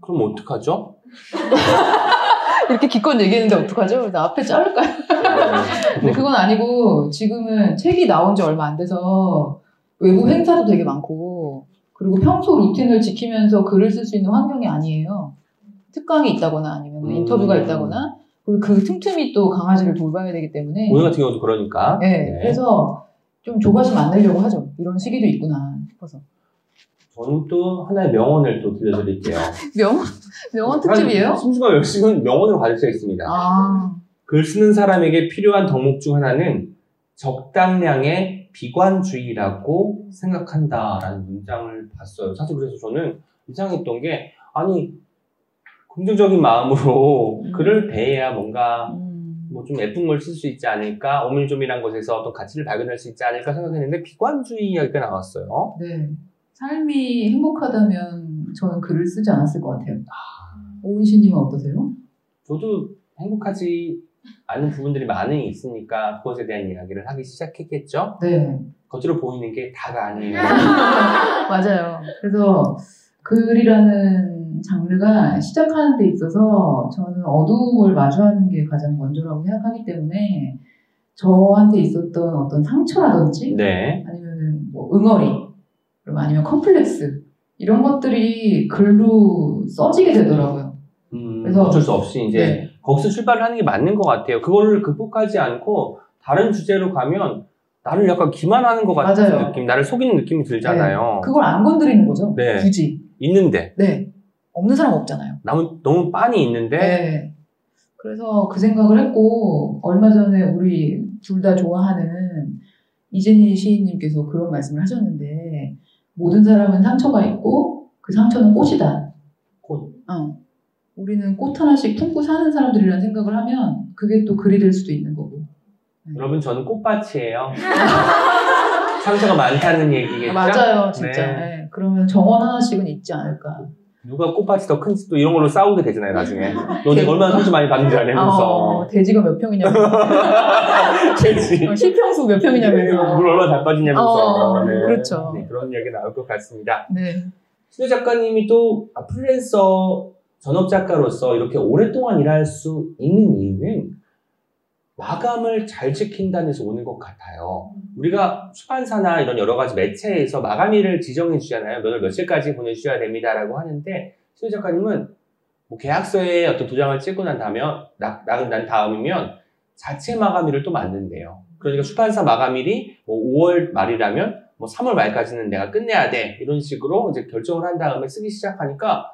그럼 어떡하죠? 이렇게 기껏 얘기했는데 어떡하죠? 앞에 자를까요? 근데 그건 아니고 지금은 책이 나온 지 얼마 안 돼서 외부 행사도 되게 많고 그리고 평소 루틴을 지키면서 글을 쓸 수 있는 환경이 아니에요. 특강이 있다거나 아니면 음. 인터뷰가 있다거나 그리고 그 틈틈이 또 강아지를 돌봐야 되기 때문에 오늘 같은 경우도 그러니까. 네, 그래서 좀 조바심 안 내려고 하죠. 이런 시기도 있구나 싶어서. 저는 또 하나의 명언을 또 들려드릴게요. 명언, 명언 특집이에요? 심수가 열심은 명언으로 가르쳐 있습니다. 아, 글 쓰는 사람에게 필요한 덕목 중 하나는 적당량의 비관주의라고 생각한다라는 문장을 봤어요. 사실 그래서 저는 이상했던 게 아니 긍정적인 마음으로 음. 글을 대해야 뭔가 음, 뭐좀 예쁜 걸 쓸 수 있지 않을까 오밀조밀한 것에서 어떤 가치를 발견할 수 있지 않을까 생각했는데 비관주의 이야기가 나왔어요. 네. 삶이 행복하다면 저는 글을 쓰지 않았을 것 같아요. 오은시님은 어떠세요? 저도 행복하지 아는 부분들이 많이 있으니까 그것에 대한 이야기를 하기 시작했겠죠. 네. 겉으로 보이는 게 다가 아니에요. 맞아요. 그래서 글이라는 장르가 시작하는 데 있어서 저는 어두움을 마주하는 게 가장 먼저라고 생각하기 때문에 저한테 있었던 어떤 상처라든지 네. 아니면은 뭐 응어리 그리고 아니면 컴플렉스 이런 것들이 글로 써지게 되더라고요. 음, 그래서- 어쩔 수 없이 이제 네. 거기서 출발을 하는 게 맞는 것 같아요. 그거를 극복하지 않고 다른 주제로 가면 나를 약간 기만하는 것 같은 맞아요. 느낌, 나를 속이는 느낌이 들잖아요. 그걸 안 건드리는 거죠. 네. 굳이. 있는데 네. 없는 사람 없잖아요. 너무 너무 빤히 있는데 네. 그래서 그 생각을 했고 얼마 전에 우리 둘 다 좋아하는 이재니 시인님께서 그런 말씀을 하셨는데 모든 사람은 상처가 있고 그 상처는 꽃이다. 꽃. 어. 우리는 꽃 하나씩 품고 사는 사람들이라는 생각을 하면 그게 또 글이 될 수도 있는 거고. 여러분 저는 꽃밭이에요. 상처가 많다는 얘기겠죠? 맞아요, 진짜. 네. 네. 그러면 정원 하나씩은 있지 않을까. 누가 꽃밭이 더 큰지 또 이런 걸로 싸우게 되잖아요 나중에. 너네 얼마나 상처 많이 받는지 어, 알면서. 대지가 몇 평이냐면서. 그렇지. 어, 실평수 몇 평이냐면서. 물 얼마나 잘 빠지냐면서. 어, 그렇죠. 네, 그런 이야기 나올 것 같습니다. 네. 신우 작가님이 또 아, 프리랜서 전업 작가로서 이렇게 오랫동안 일할 수 있는 이유는 마감을 잘 지킨다는 데서 오는 것 같아요. 우리가出版사나 이런 여러 가지 매체에서 마감일을 지정해 주잖아요. 몇월 며칠까지 보내주셔야 됩니다라고 하는데 신우 작가님은 뭐 계약서에 어떤 도장을 찍고 난 다면 나, 나, 난 다음이면 자체 마감일을 또 만든대요. 그러니까 출판사 마감일이 뭐 5월 말이라면 뭐 3월 말까지는 내가 끝내야 돼 이런 식으로 이제 결정을 한 다음에 쓰기 시작하니까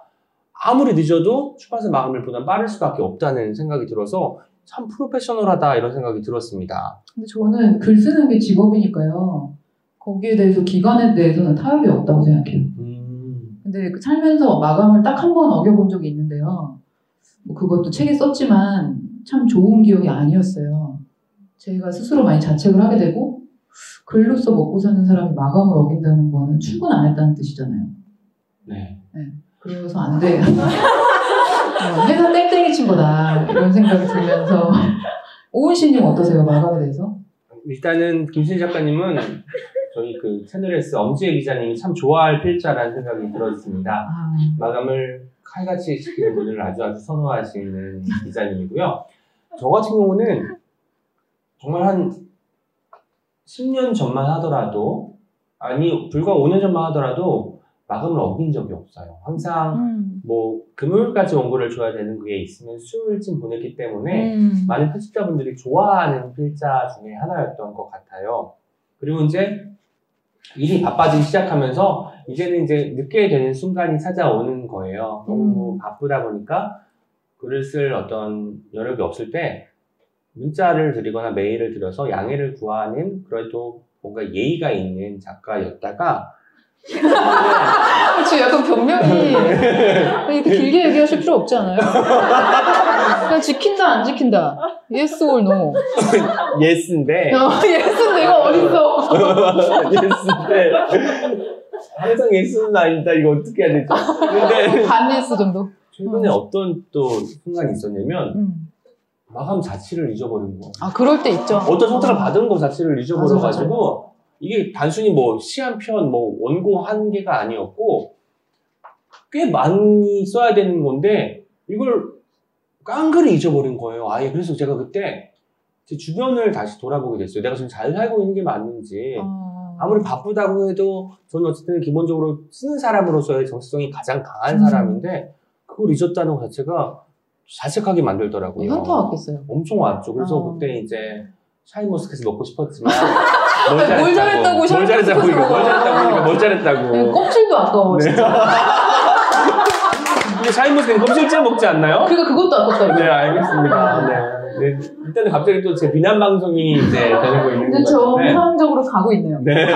아무리 늦어도 출판사 마감일보다 빠를 수밖에 없다는 생각이 들어서 참 프로페셔널하다 이런 생각이 들었습니다. 근데 저는 글 쓰는 게 직업이니까요. 거기에 대해서 기간에 대해서는 타협이 없다고 생각해요. 음, 근데 그 살면서 마감을 딱 한 번 어겨본 적이 있는데요. 뭐 그것도 책에 썼지만 참 좋은 기억이 아니었어요. 제가 스스로 많이 자책을 하게 되고 글로써 먹고 사는 사람이 마감을 어긴다는 거는 출근 안 했다는 뜻이잖아요. 네. 그래서 안 돼. 어, 회사 땡땡이 친 거다. 이런 생각이 들면서. 오은 씨님 어떠세요? 마감에 대해서? 일단은 김신 작가님은 저희 그 채널에서 엄지혜 기자님이 참 좋아할 필자라는 생각이 들었습니다. 아, 마감을 칼같이 지키는 분을 아주 아주 선호하시는 기자님이고요. 저 같은 경우는 정말 한 10년 전만 하더라도 아니 불과 5년 전만 하더라도 마감을 어긴 적이 없어요. 항상 음. 뭐 금요일까지 원고를 줘야 되는 게 있으면 수요일쯤 보냈기 때문에 음. 많은 편집자분들이 좋아하는 필자 중에 하나였던 것 같아요. 그리고 이제 일이 바빠지기 시작하면서 이제는 이제 늦게 되는 순간이 찾아오는 거예요. 너무 음. 바쁘다 보니까 글을 쓸 어떤 여력이 없을 때 문자를 드리거나 메일을 드려서 양해를 구하는 그래도 뭔가 예의가 있는 작가였다가 그렇지, 약간 변명이 이렇게 길게 얘기하실 필요 없지 않아요? 그냥 지킨다, 안 지킨다. Yes or no. yes인데 어, yes, 내가 어딨어. yes인데 항상 yes는 아니다 이거 어떻게 해야 되죠? 근데 반 yes 정도. 최근에 어떤 또 순간이 있었냐면 음. 마감 자체를 잊어버린 거. 아, 그럴 때 있죠. 어떤 선택을 받은 거 자체를 잊어버려가지고 이게 단순히 뭐 시 한 편, 뭐 원고 한 개가 아니었고 꽤 많이 써야 되는 건데 이걸 깡그리 잊어버린 거예요. 아예 그래서 제가 그때 제 주변을 다시 돌아보게 됐어요. 내가 지금 잘 살고 있는 게 맞는지. 어. 아무리 바쁘다고 해도 저는 어쨌든 기본적으로 쓰는 사람으로서의 정체성이 가장 강한 음. 사람인데 그걸 잊었다는 것 자체가 자책하게 만들더라고요. 현타 왔겠어요. 엄청 왔죠. 그래서 어. 그때 이제 샤인머스켓을 먹고 싶었지만 뭘 잘했다고 뭘 잘했다고 샤인머스켓을 이거 뭘 잘했다고. 이거 뭘 네, 잘했다고. 껍질도 아까워, 네. 진짜. 근데 샤인머스켓 껍질째 먹지 않나요? 그러니까 그것도 아깝다. 네 알겠습니다. 네. 네. 일단은 갑자기 또 제 비난 방송이 이제 되고 있는 근데 것 같은데. 정상적으로 가고 있네요. 네.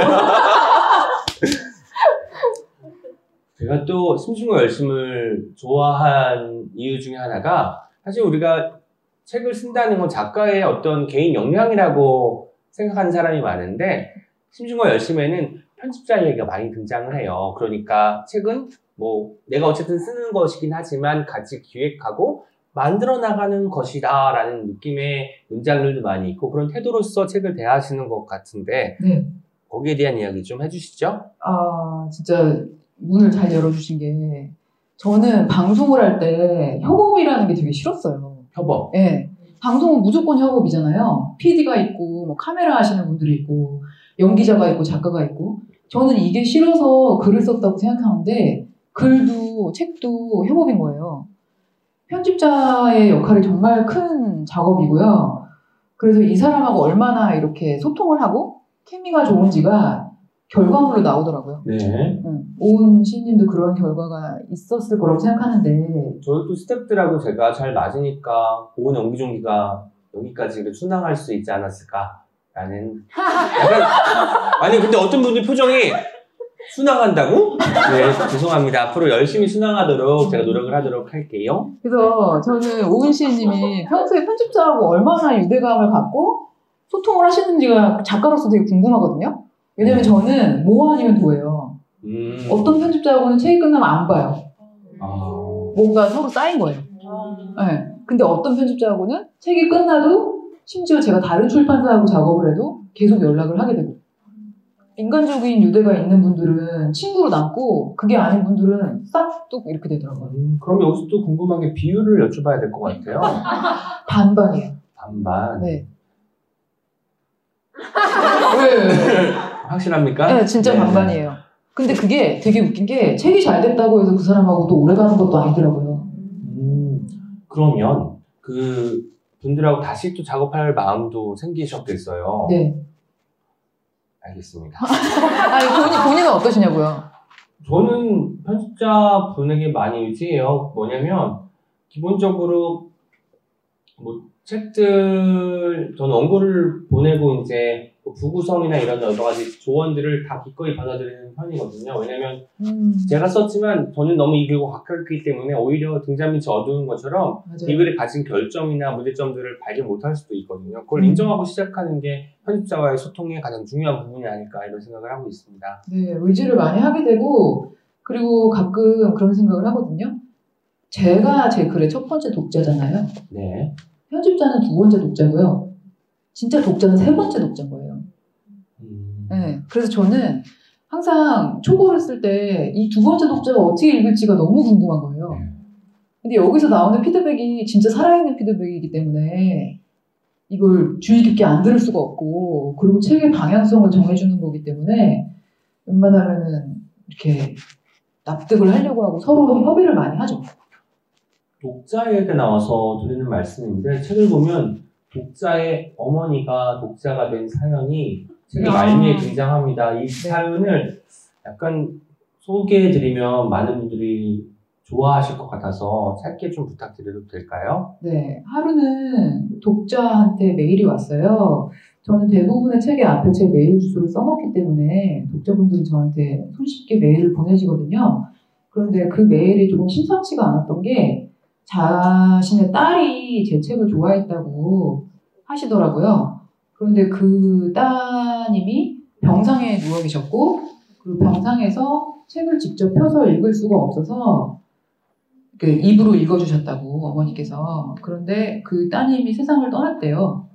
제가 또 심심과 열심을 좋아한 이유 중에 하나가 사실 우리가 책을 쓴다는 건 작가의 어떤 개인 역량이라고 생각하는 사람이 많은데 심심과 열심에는 편집자 얘기가 많이 등장을 해요. 그러니까 책은 뭐 내가 어쨌든 쓰는 것이긴 하지만 같이 기획하고 만들어 나가는 것이다 라는 느낌의 문장들도 많이 있고 그런 태도로서 책을 대하시는 것 같은데 네. 거기에 대한 이야기 좀 해주시죠. 아, 진짜 문을 잘 열어주신 게 저는 방송을 할 때 협업이라는 게 되게 싫었어요. 협업. 예. 방송은 무조건 협업이잖아요. PD가 있고, 뭐 카메라 하시는 분들이 있고, 연기자가 있고, 작가가 있고. 저는 이게 싫어서 글을 썼다고 생각하는데, 글도, 책도 협업인 거예요. 편집자의 역할이 정말 큰 작업이고요. 그래서 이 사람하고 얼마나 이렇게 소통을 하고, 케미가 좋은지가 결과물로 나오더라고요. 네. 응. 오은 시인님도 그런 결과가 있었을 거라고 생각하는데, 저도 스태프들하고 제가 잘 맞으니까 고은 연기종기가 여기까지 순항할 수 있지 않았을까라는 약간 아니 근데 어떤 분들 표정이 순항한다고? 네 죄송합니다 앞으로 열심히 순항하도록 제가 노력을 하도록 할게요 그래서 저는 오은 시인님이 평소에 편집자하고 얼마나 유대감을 갖고 소통을 하시는지가 작가로서 되게 궁금하거든요. 왜냐면 저는 뭐 아니면 도예요. 음, 어떤 편집자하고는 책이 끝나면 안 봐요. 아, 뭔가 서로 쌓인 거예요. 네. 근데 어떤 편집자하고는 책이 끝나도 심지어 제가 다른 출판사하고 작업을 해도 계속 연락을 하게 되고 인간적인 유대가 있는 분들은 친구로 남고 그게 아닌 분들은 싹둑 이렇게 되더라고요. 음, 그럼 여기서 또 궁금한 게 비율을 여쭤봐야 될 것 같아요 반반이에요. 반반 네. 왜? 확실합니까? 네, 진짜 네. 반반이에요. 근데 그게 되게 웃긴 게 책이 잘 됐다고 해서 그 사람하고 또 오래 가는 것도 아니더라고요. 음, 그러면 그 분들하고 다시 또 작업할 마음도 생기셨겠어요. 네. 알겠습니다. 아니, 본인, 본인은 어떠시냐고요? 저는 편집자 분에게 많이 의지해요. 뭐냐면 기본적으로 뭐 책들 저는 원고를 보내고 이제 뭐 부구성이나 이런 여러 가지 조언들을 다 기꺼이 받아들이는 편이거든요. 왜냐면 음, 제가 썼지만 저는 너무 이 글과 가깝기 때문에 오히려 등잔 밑이 어두운 것처럼 이 맞아요. 글이 가진 결점이나 문제점들을 발견 못할 수도 있거든요. 그걸 음. 인정하고 시작하는 게 편집자와의 소통의 가장 중요한 부분이 아닐까 이런 생각을 하고 있습니다. 네, 의지를 많이 하게 되고, 그리고 가끔 그런 생각을 하거든요. 제가 제 글의 첫 번째 독자잖아요. 네. 편집자는 두 번째 독자고요. 진짜 독자는 세 번째 독자인 거예요. 음. 네, 그래서 저는 항상 초고를 쓸 때 이 두 번째 독자가 어떻게 읽을지가 너무 궁금한 거예요. 네. 근데 여기서 나오는 피드백이 진짜 살아있는 피드백이기 때문에 이걸 주의 깊게 안 들을 수가 없고 그리고 책의 방향성을 정해주는 거기 때문에 웬만하면은 이렇게 납득을 하려고 하고 서로 협의를 많이 하죠. 독자에게 나와서 드리는 말씀인데 책을 보면 독자의 어머니가 독자가 된 사연이 책의 아. 말미에 등장합니다. 이 사연을 약간 소개해드리면 많은 분들이 좋아하실 것 같아서 짧게 좀 부탁드려도 될까요? 네, 하루는 독자한테 메일이 왔어요. 저는 대부분의 책의 앞에 제 메일 주소를 써놨기 때문에 독자분들이 저한테 손쉽게 메일을 보내시거든요. 그런데 그 메일이 조금 심상치가 않았던 게 자신의 딸이 제 책을 좋아했다고 하시더라고요. 그런데 그 따님이 병상에 누워 계셨고, 그 병상에서 책을 직접 펴서 읽을 수가 없어서 그 입으로 읽어주셨다고 어머니께서 그런데 그 따님이 세상을 떠났대요.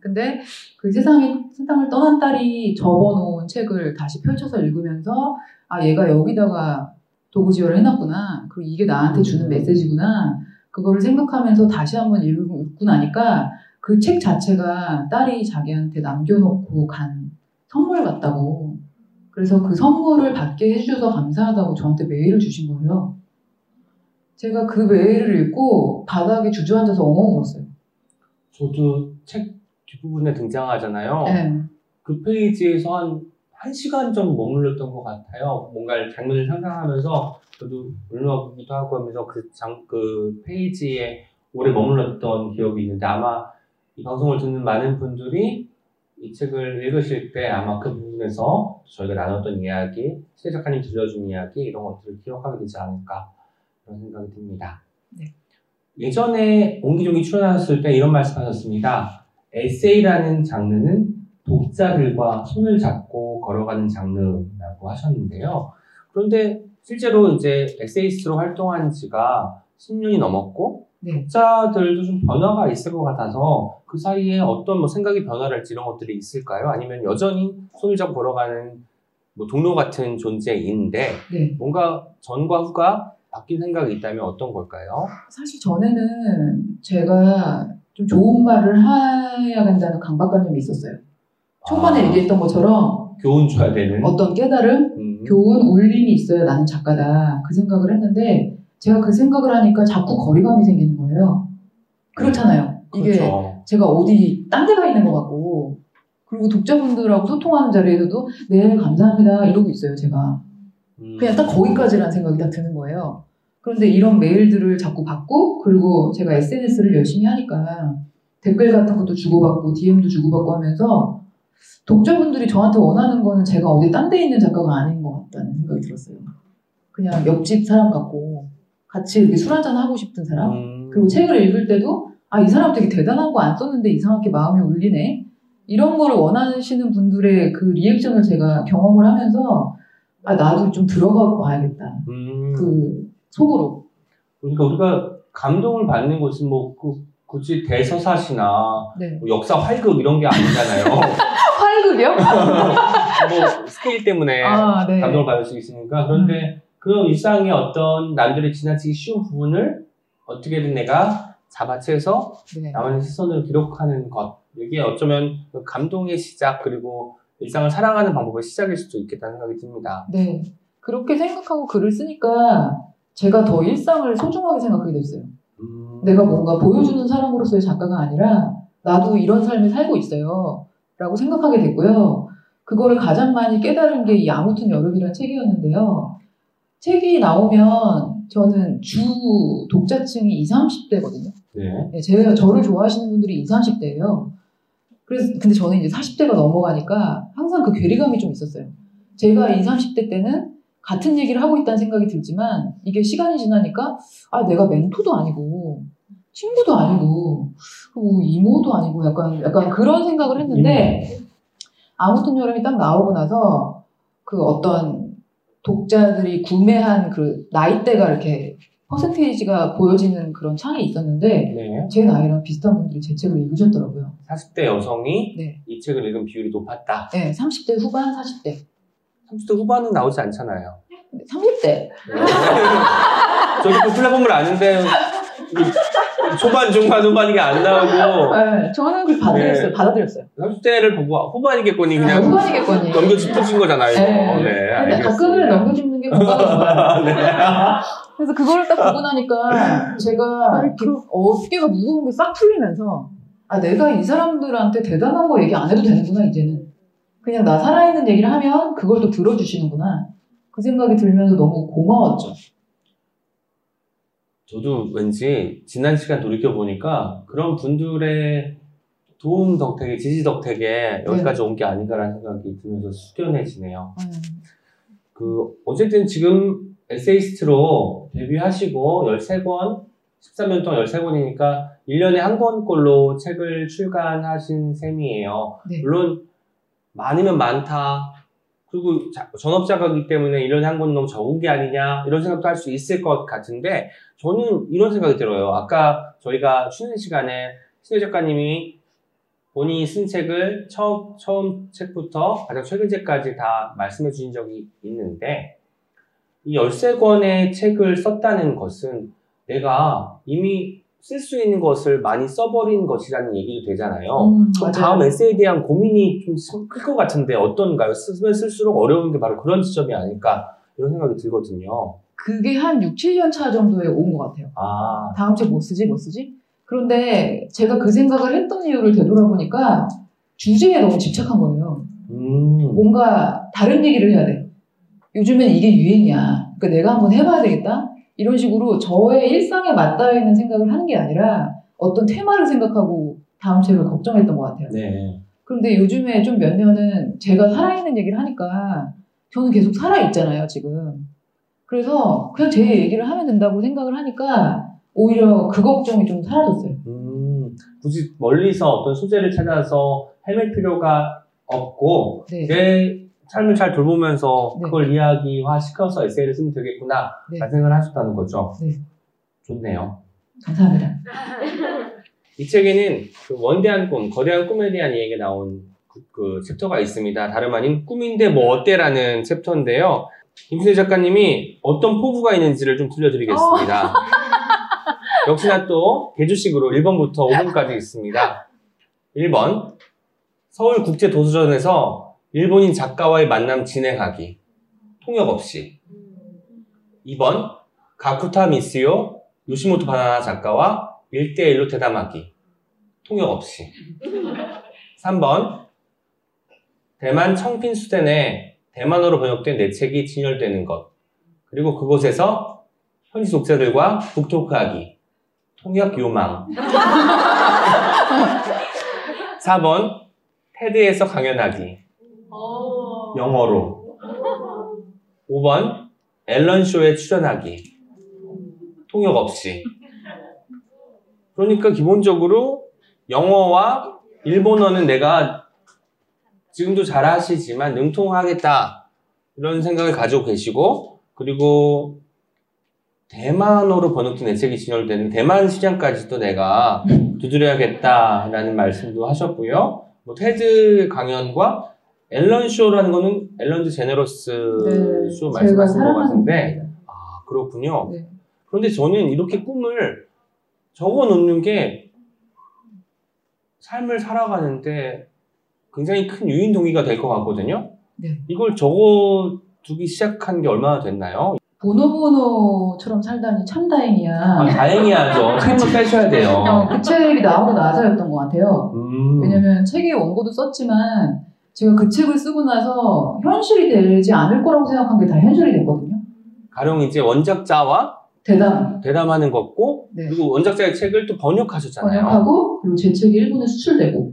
근데 그 세상에 세상을 떠난 딸이 접어놓은 책을 다시 펼쳐서 읽으면서 아 얘가 여기다가 도구지혈을 해놨구나. 그리고 이게 나한테 주는 메시지구나. 그거를 생각하면서 다시 한번 읽고 나니까 그 책 자체가 딸이 자기한테 남겨놓고 간 선물 같다고. 그래서 그 선물을 받게 해주셔서 감사하다고 저한테 메일을 주신 거예요. 제가 그 메일을 읽고 바닥에 주저앉아서 엉엉 울었어요. 저도 책 뒷부분에 등장하잖아요. 네. 그 페이지에서 한, 한 시간 정도 머물렀던 것 같아요. 뭔가 장면을 상상하면서 저도 울먹기도 하고 하면서 그 장, 그 페이지에 오래 머물렀던 기억이 있는데 아마 이 방송을 듣는 많은 분들이 이 책을 읽으실 때 아마 그 부분에서 저희가 나눴던 이야기, 시 작가님 들려준 이야기 이런 것들을 기억하게 되지 않을까 그런 생각이 듭니다. 네. 예전에 옹기종기 출연하셨을 때 이런 말씀하셨습니다. 에세이라는 장르는 독자들과 손을 잡고 걸어가는 장르라고 하셨는데요. 그런데 실제로 이제 에세이스트로 활동한 지가 10년이 넘었고 네. 독자들도 좀 변화가 있을 것 같아서 그 사이에 어떤 뭐 생각이 변화랄지 이런 것들이 있을까요? 아니면 여전히 손을 잡고 걸어가는 뭐 동료 같은 존재인데 네. 뭔가 전과 후가 바뀐 생각이 있다면 어떤 걸까요? 사실 전에는 제가 좀 좋은 말을 해야 된다는 강박관념이 있었어요. 초반에 아, 얘기했던 것처럼 교훈 줘야 되는 어떤 깨달음, 음. 교훈, 울림이 있어야 나는 작가다. 그 생각을 했는데 제가 그 생각을 하니까 자꾸 거리감이 생기는 거예요. 그렇잖아요. 이게 그렇죠. 제가 어디 딴 데가 있는 것 같고 그리고 독자분들하고 소통하는 자리에서도 네 감사합니다 이러고 있어요 제가 음. 그냥 딱 거기까지라는 생각이 딱 드는 거예요 그런데 이런 메일들을 자꾸 받고 그리고 제가 SNS를 열심히 하니까 댓글 같은 것도 주고받고 DM도 주고받고 하면서 독자분들이 저한테 원하는 거는 제가 어디 딴 데 있는 작가가 아닌 것 같다는 생각이 들었어요 그냥 옆집 사람 같고 같이 이렇게 술 한잔 하고 싶은 사람 음. 그리고 책을 읽을 때도 아 이 사람 되게 대단한 거 안 썼는데 이상하게 마음이 울리네 이런 거를 원하시는 분들의 그 리액션을 제가 경험을 하면서 아 나도 좀 들어가 봐야겠다 음. 그 속으로 그러니까 우리가 감동을 받는 곳은 뭐 그, 굳이 대서사시나 네 뭐 역사 활극 이런 게 아니잖아요. 활극이요? 뭐 스케일 때문에 아네 음. 감동을 받을 수 있으니까 그런데 그런 일상의 어떤 남들이 지나치기 쉬운 부분을 어떻게든 내가 잡아채서 네. 나만의 시선으로 기록하는 것 이게 어쩌면 그 감동의 시작 그리고 일상을 사랑하는 방법의 시작일 수도 있겠다는 생각이 듭니다. 네 그렇게 생각하고 글을 쓰니까 제가 더 일상을 소중하게 생각하게 됐어요 음. 내가 뭔가 보여주는 사람으로서의 작가가 아니라 나도 이런 삶을 살고 있어요. 라고 생각하게 됐고요. 그거를 가장 많이 깨달은 게 이 아무튼 여름이라는 책이었는데요. 책이 나오면 저는 주 독자층이 20, 30대거든요. 네. 제가 저를 좋아하시는 분들이 20, 30대예요. 그래서 근데 저는 이제 40대가 넘어가니까 항상 그 괴리감이 좀 있었어요. 제가 20, 30대 때는 같은 얘기를 하고 있다는 생각이 들지만 이게 시간이 지나니까 아 내가 멘토도 아니고 친구도 아니고 뭐 이모도 아니고 약간 약간 그런 생각을 했는데 아무튼 여름이 딱 나오고 나서 그 어떤 독자들이 구매한 그 나이대가 이렇게 퍼센테이지가 보여지는 그런 창이 있었는데 네. 제 나이랑 비슷한 분들이 제 책을 읽으셨더라고요. 40대 여성이 네. 이 책을 읽은 비율이 높았다. 네, 30대 후반, 40대. 30대 후반은 나오지 않잖아요. 30대. 저도 그 플랫폼을 아는데 이 초반, 중반, 후반 이게 안 나오고 네, 저는 그 받아들였어요. 네. 받아들였어요. 30대를 보고 후반이겠거니 그냥 후반이겠거니. 넘겨짚으신 거잖아요. 이거. 네. 네, 근데 알겠습니다. 가끔은 넘겨짚는 게 건강에 좋아요. 네. 그래서 그거를 딱 보고 나니까 제가 이렇게 어깨가 무거운 게 싹 풀리면서 아 내가 이 사람들한테 대단한 거 얘기 안 해도 되는구나 이제는 그냥 나 살아있는 얘기를 하면 그걸 또 들어주시는구나 그 생각이 들면서 너무 고마웠죠. 저도 왠지 지난 시간 돌이켜 보니까 그런 분들의 도움 덕택에, 지지 덕택에 여기까지 온 게 아닌가라는 생각이 들면서 숙연해지네요. 음, 그, 어쨌든 지금 에세이스트로 데뷔하시고 13권, 13년 동안 13권이니까 1년에 한 권꼴로 책을 출간하신 셈이에요. 네. 물론 많으면 많다. 그리고 자- 전업자가기 때문에 1년에 한 권은 너무 적은 게 아니냐 이런 생각도 할 수 있을 것 같은데 저는 이런 생각이 들어요. 아까 저희가 쉬는 시간에 신혜 작가님이 본인이 쓴 책을 처음, 처음 책부터 가장 최근 책까지 다 말씀해 주신 적이 있는데 이 13권의 책을 썼다는 것은 내가 이미 쓸 수 있는 것을 많이 써버린 것이라는 얘기도 되잖아요. 음. 다음 에세이에 대한 고민이 좀 클 것 같은데 어떤가요? 쓰면 쓸수록 어려운 게 바로 그런 지점이 아닐까 이런 생각이 들거든요. 그게 한 6, 7년 차 정도에 온 것 같아요. 아, 다음 책뭐 쓰지, 뭐 쓰지? 그런데 제가 그 생각을 했던 이유를 되돌아보니까 주제에 너무 집착한 거예요. 음, 뭔가 다른 얘기를 해야 돼. 요즘엔 이게 유행이야. 그러니까 내가 한번 해봐야 되겠다. 이런 식으로 저의 일상에 맞닿아 있는 생각을 하는 게 아니라 어떤 테마를 생각하고 다음 책을 걱정했던 것 같아요. 네. 그런데 요즘에 좀 몇 년은 제가 살아있는 얘기를 하니까 저는 계속 살아있잖아요, 지금. 그래서 그냥 제 얘기를 하면 된다고 생각을 하니까 오히려 그 걱정이 좀 사라졌어요. 음, 굳이 멀리서 어떤 소재를 찾아서 헤맬 필요가 없고 네. 내 삶을 잘 돌보면서 네. 그걸 이야기화 시켜서 에세이를 쓰면 되겠구나 네. 라는 생각을 하셨다는 거죠. 네. 좋네요. 감사합니다. 이 책에는 그 원대한 꿈, 거대한 꿈에 대한 이야기가 나온 그, 그 챕터가 있습니다. 다름 아닌 꿈인데 뭐 어때라는 챕터인데요. 김신회 작가님이 어떤 포부가 있는지를 좀 들려드리겠습니다. 역시나 또 개주식으로 1번부터 5번까지 있습니다. 1번 서울국제도서전에서 일본인 작가와의 만남 진행하기 통역 없이. 2번 가쿠타 미스요 요시모토 바나나 작가와 1대1로 대담하기 통역 없이. 3번 대만 청핀 수덴에 대만어로 번역된 내 책이 진열되는 것. 그리고 그곳에서 현지 독자들과 북토크하기 통역 요망. 4번 테드에서 강연하기 영어로. 5번 앨런 쇼에 출연하기. 통역 없이. 그러니까 기본적으로 영어와 일본어는 내가 지금도 잘 하시지만 능통하겠다. 이런 생각을 가지고 계시고 그리고 대만어로 번역된 내 책이 진열되는 대만 시장까지도 내가 두드려야겠다라는 말씀도 하셨고요. 뭐 테드 강연과 앨런 쇼라는 거는 앨런드 제네러스 쇼 제가 말씀하신 것 같은데. 아 그렇군요. 네. 그런데 저는 이렇게 꿈을 적어 놓는 게 삶을 살아가는데 굉장히 큰 유인 동기가 될 것 같거든요. 네. 이걸 적어 두기 시작한 게 얼마나 됐나요? 보노보노처럼 살다니 참 다행이야. 아, 다행히 하죠. 책을 빼셔야 돼요. 어, 그 책이 나오고 나서였던 것 같아요. 음. 왜냐면 책의 원고도 썼지만 제가 그 책을 쓰고 나서 현실이 되지 않을 거라고 생각한 게 다 현실이 됐거든요. 가령 이제 원작자와 대담 대담하는 것고 네. 그리고 원작자의 책을 또 번역하셨잖아요. 번역하고 그리고 제 책이 일본에 수출되고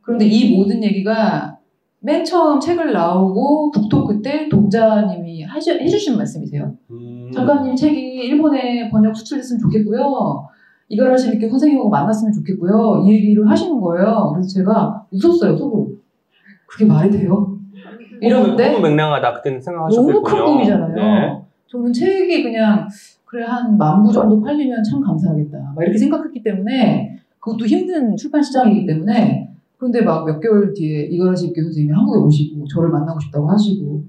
그런데 이 모든 얘기가 맨 처음 책을 나오고 북토크 때 독자님이 하시, 해주신 말씀이세요. 음. 작가님 책이 일본에 번역 수출됐으면 좋겠고요. 이가라시 믿기 선생님하고 만났으면 좋겠고요. 이 얘기를 하시는 거예요. 그래서 제가 웃었어요, 속으로. 그게 말이 돼요? 이러는데 너무 맹랑하다 그때는 생각하셨겠군요. 너무 큰 꿈이잖아요. 네. 저는 책이 그냥 그래 한 만 부 정도 팔리면 참 감사하겠다. 막 이렇게 생각했기 때문에 그것도 힘든 출판 시장이기 때문에 그런데 막 몇 개월 뒤에 이가라시 입교 선생님이 한국에 오시고 저를 만나고 싶다고 하시고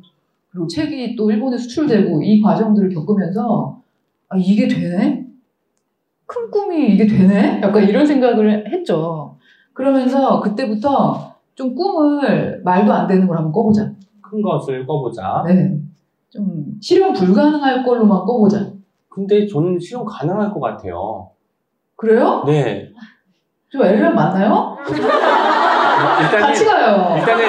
그리고 책이 또 일본에 수출되고 이 과정들을 겪으면서 아 이게 되네? 큰 꿈이 이게 되네? 약간 이런 생각을 했죠. 그러면서 그때부터 좀 꿈을 말도 안 되는 걸 한번 꿔보자. 큰 것을 꺼보자. 네. 좀 실현 불가능할 걸로만 꿔보자. 근데 저는 실현 가능할 것 같아요. 그래요? 네. 저 앨런 맞나요? 일단은 같이 가요. 일단은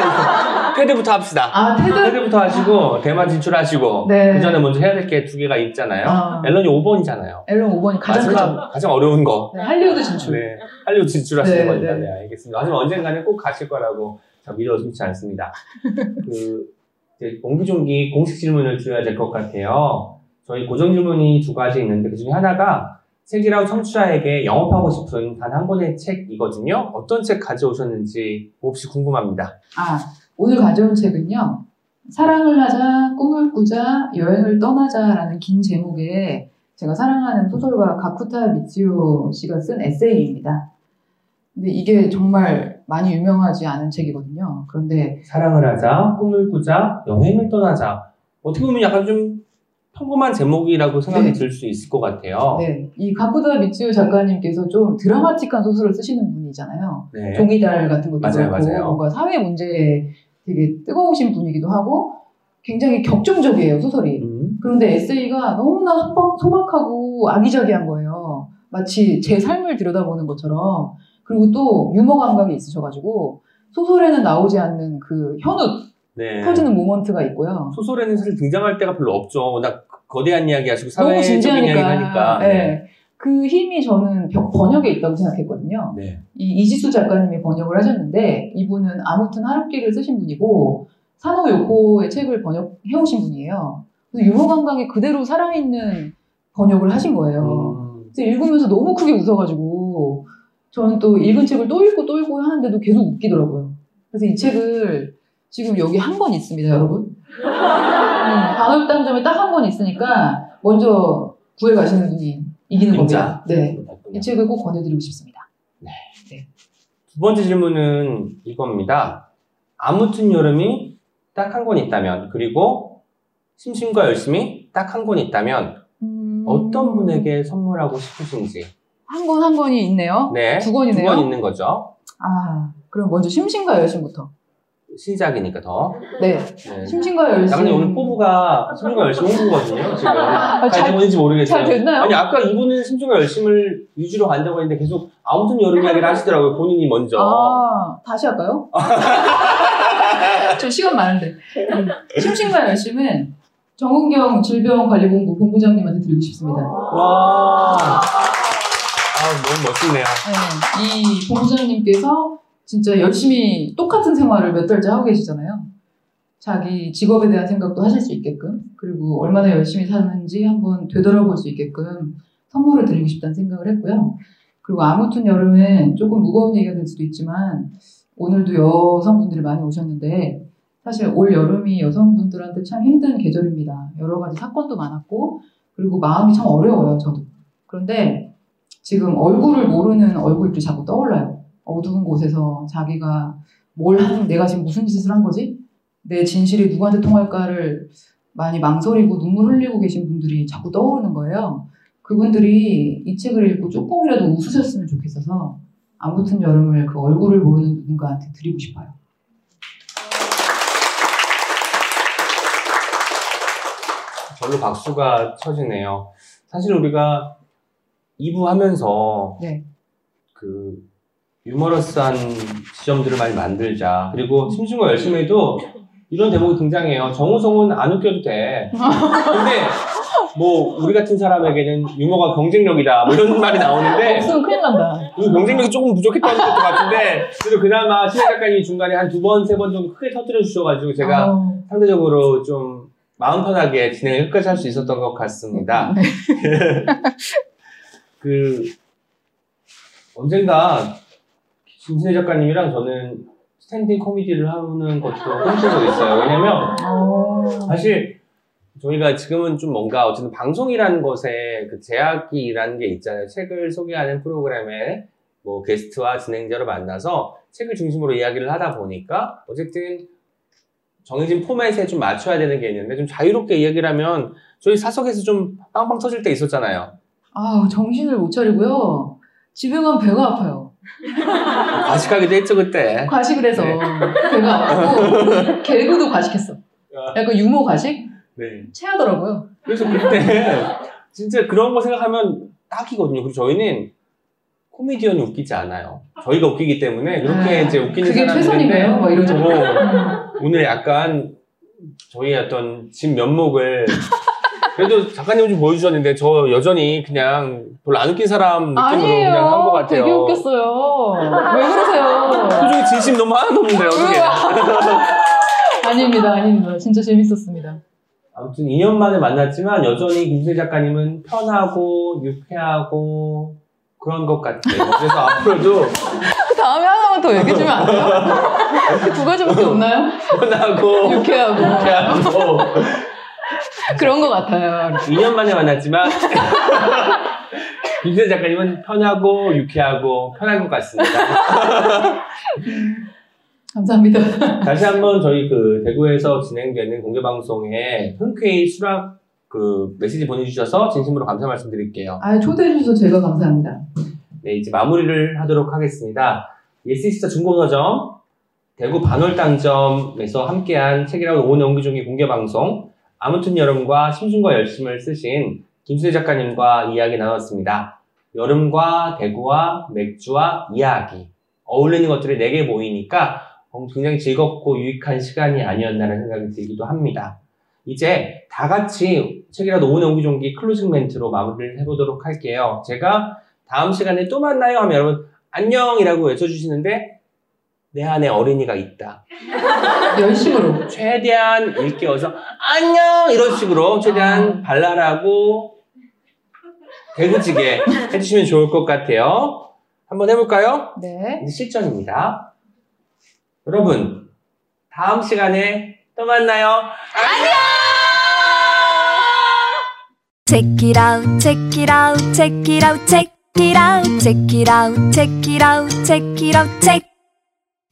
테드부터 합시다. 아 테드. 테드 부터 하시고 대만 진출하시고 네. 그 전에 먼저 해야 될 게 두 개가 있잖아요. 아, 앨런이 5번이잖아요. 앨런 5번이 가장. 마지막 가장 어려운 거. 네, 할리우드 진출. 네. 할리우드 진출하시는 네, 거니까 네. 네, 알겠습니다. 하지만 언젠가는 꼭 가실 거라고 의심치 않습니다. 그 이제 옹기종기 공식 질문을 드려야 될 것 같아요. 저희 고정 질문이 두 가지 있는데 그 중에 하나가 책이라고 청취자에게 영업하고 싶은 단 한 권의 책이거든요. 어떤 책 가져오셨는지 몹시 궁금합니다. 아 오늘 가져온 책은요. 사랑을 하자, 꿈을 꾸자, 여행을 떠나자라는 긴 제목의 제가 사랑하는 소설가 가쿠타 미츠요 씨가 쓴 에세이입니다. 근데 이게 정말 많이 유명하지 않은 책이거든요. 그런데 사랑을 하자, 꿈을 꾸자, 여행을 떠나자. 어떻게 보면 약간 좀 평범한 제목이라고 생각이 네. 들수 있을 것 같아요. 네, 이 가쿠타 미츠요 작가님께서 좀 드라마틱한 소설을 쓰시는 분이잖아요. 네. 종이달 같은 것도 맞아요, 그렇고 맞아요. 뭔가 사회 문제에 되게 뜨거우신 분이기도 하고 굉장히 격정적이에요 소설이. 음. 그런데 에세이가 너무나 소박, 소박하고 아기자기한 거예요. 마치 제 삶을 들여다보는 것처럼. 그리고 또 유머 감각이 있으셔가지고 소설에는 나오지 않는 그 현우 네. 터지는 모먼트가 있고요. 소설에는 사실 등장할 때가 별로 없죠. 워낙 거대한 이야기 하시고 사회적인 이야기. 하니까. 네. 그 힘이 저는 벽- 번역에 있다고 생각했거든요. 네. 이 이지수 작가님이 번역을 하셨는데 이분은 아무튼 하루키를 쓰신 분이고 산호 요코의 책을 번역해 오신 분이에요. 그래서 유머 감각이 그대로 살아있는 번역을 하신 거예요. 음. 그래서 읽으면서 너무 크게 웃어가지고 저는 또 읽은 책을 또 읽고 또 읽고 하는데도 계속 웃기더라고요. 그래서 이 책을 지금 여기 한 권 있습니다, 여러분. 음, 방울당점에 딱 한 권 있으니까 먼저 구해 가시는 분이 이기는? 겁니다. 네. 이 책을 꼭 권해드리고 싶습니다. 두 번째 질문은 이겁니다. 아무튼 여름이 딱 한 권 있다면, 그리고 심심과 열심히 딱한 권 있다면, 어떤 분에게 선물하고 싶으신지. 한 권 한 권이 있네요. 네. 두 권이네요? 권 있는 거죠. 아, 그럼 먼저 심신과 열심부터. 시작이니까 더. 네. 네. 심신과 열심. 나근님 오늘 포부가 심심과 열심 홍보거든요, 지금. 아, 잘 잘, 되는지 모르겠어요. 잘 됐나요? 아니, 아까 이분은 심심과 열심을 위주로 간다고 했는데 계속 아무튼 여름 이야기를 하시더라고요, 본인이 먼저. 아, 다시 할까요? 저 시간 많은데. 음, 심신과 열심은 정은경 질병관리본부 본부장님한테 드리고 싶습니다. 와. 아, 너무 멋있네요. 네, 이 본부장님께서 진짜 열심히 똑같은 생활을 몇 달째 하고 계시잖아요. 자기 직업에 대한 생각도 하실 수 있게끔, 그리고 얼마나 열심히 사는지 한번 되돌아볼 수 있게끔 선물을 드리고 싶다는 생각을 했고요. 그리고 아무튼 여름은 조금 무거운 얘기가 될 수도 있지만, 오늘도 여성분들이 많이 오셨는데, 사실 올 여름이 여성분들한테 참 힘든 계절입니다. 여러 가지 사건도 많았고, 그리고 마음이 참 어려워요, 저도. 그런데 지금 얼굴을 모르는 얼굴들이 자꾸 떠올라요. 어두운 곳에서 자기가 뭘 한, 내가 지금 무슨 짓을 한 거지? 내 진실이 누구한테 통할까를 많이 망설이고 눈물 흘리고 계신 분들이 자꾸 떠오르는 거예요. 그분들이 이 책을 읽고 조금이라도 웃으셨으면 좋겠어서 아무튼 여름을 그 얼굴을 모르는 누군가한테 드리고 싶어요. 절로 박수가 쳐지네요. 사실 우리가 2부 하면서 네. 그 유머러스한 지점들을 많이 만들자. 그리고 심심과 열심히 해도 이런 대목이 등장해요. 정우성은 안 웃겨도 돼. 근데 뭐 우리 같은 사람에게는 유머가 경쟁력이다. 뭐 이런 말이 나오는데 없으면 큰일 난다. 그 경쟁력이 조금 부족했던 것 같은데 그래도 그나마 신혜 작가님이 중간에 한 두 번, 세번 정도 크게 터뜨려 주셔가지고 제가 어, 상대적으로 좀 마음 편하게 진행을 끝까지 할 수 있었던 것 같습니다. 네. 그 언젠가 김신혜 작가님이랑 저는 스탠딩 코미디를 하는 것도 꿈꾸고 있어요. 왜냐면 어, 사실 저희가 지금은 좀 뭔가 어쨌든 방송이라는 것에 그 제약이라는 게 있잖아요. 책을 소개하는 프로그램에 뭐 게스트와 진행자를 만나서 책을 중심으로 이야기를 하다 보니까 어쨌든 정해진 포맷에 좀 맞춰야 되는 게 있는데 좀 자유롭게 이야기를 하면 저희 사석에서 좀 빵빵 터질 때 있었잖아요. 아, 정신을 못 차리고요. 집에 가면 배가 아파요. 과식하기도 했죠 그때. 과식을 해서 네. 배가 아프고 개그도 과식했어. 약간 유머 과식? 네. 체하더라고요. 그래서 그때 진짜 그런 거 생각하면 딱이거든요. 그리고 저희는 코미디언이 웃기지 않아요. 저희가 웃기기 때문에 그렇게 아, 이제 웃기는 그게 최선인가요? 막 이러죠. 어, 오늘 약간 저희 어떤 진 면목을 그래도 작가님 좀 보여주셨는데 저 여전히 그냥 별로 안 웃긴 사람 느낌으로 그냥 한 것 같아요. 되게 웃겼어요. 왜 그러세요? 표정이 진심 너무 하나도 없는데 어떻게? 아닙니다, 아닙니다. 진짜 재밌었습니다. 아무튼 2년 만에 만났지만 여전히 김수희 작가님은 편하고 유쾌하고 그런 것 같아요. 그래서 앞으로도 그 다음에 하나만 더 얘기해주면 안 돼요? 그 두 가지밖에 없나요? 편하고 유쾌하고. 유쾌하고 그런 것 같아요. 2년 만에 만났지만 김수희 작가님은 편하고 유쾌하고 편한 것 같습니다. 감사합니다. 다시 한번 저희 그 대구에서 진행되는 공개 방송에 흔쾌히 수락 그 메시지 보내주셔서 진심으로 감사 말씀드릴게요. 아, 초대해 주셔서 제가 감사합니다. 네, 이제 마무리를 하도록 하겠습니다. 예스24 중고서점, 대구 반월당점에서 함께한 책읽아웃 오은의 옹기종기 공개 방송, 아무튼 여름과 심심과 열심을 쓰신 김신회 작가님과 이야기 나눴습니다. 여름과 대구와 맥주와 이야기, 어울리는 것들이 네 개 모이니까 굉장히 즐겁고 유익한 시간이 아니었나라는 생각이 들기도 합니다. 이제 다 같이 책이라도 오은 연기종기 클로징 멘트로 마무리를 해보도록 할게요. 제가 다음 시간에 또 만나요 하면 여러분 안녕이라고 외쳐주시는데 내 안에 어린이가 있다. 열심으로. 최대한 일깨워서 안녕 이런 식으로 최대한 발랄하고 대구지게 해주시면 좋을 것 같아요. 한번 해볼까요? 네. 이제 실전입니다. 여러분 다음 시간에 또 만나요. 안녕! Check it out, check it out, check it out, check it out, check it out, check it out, check it out, check.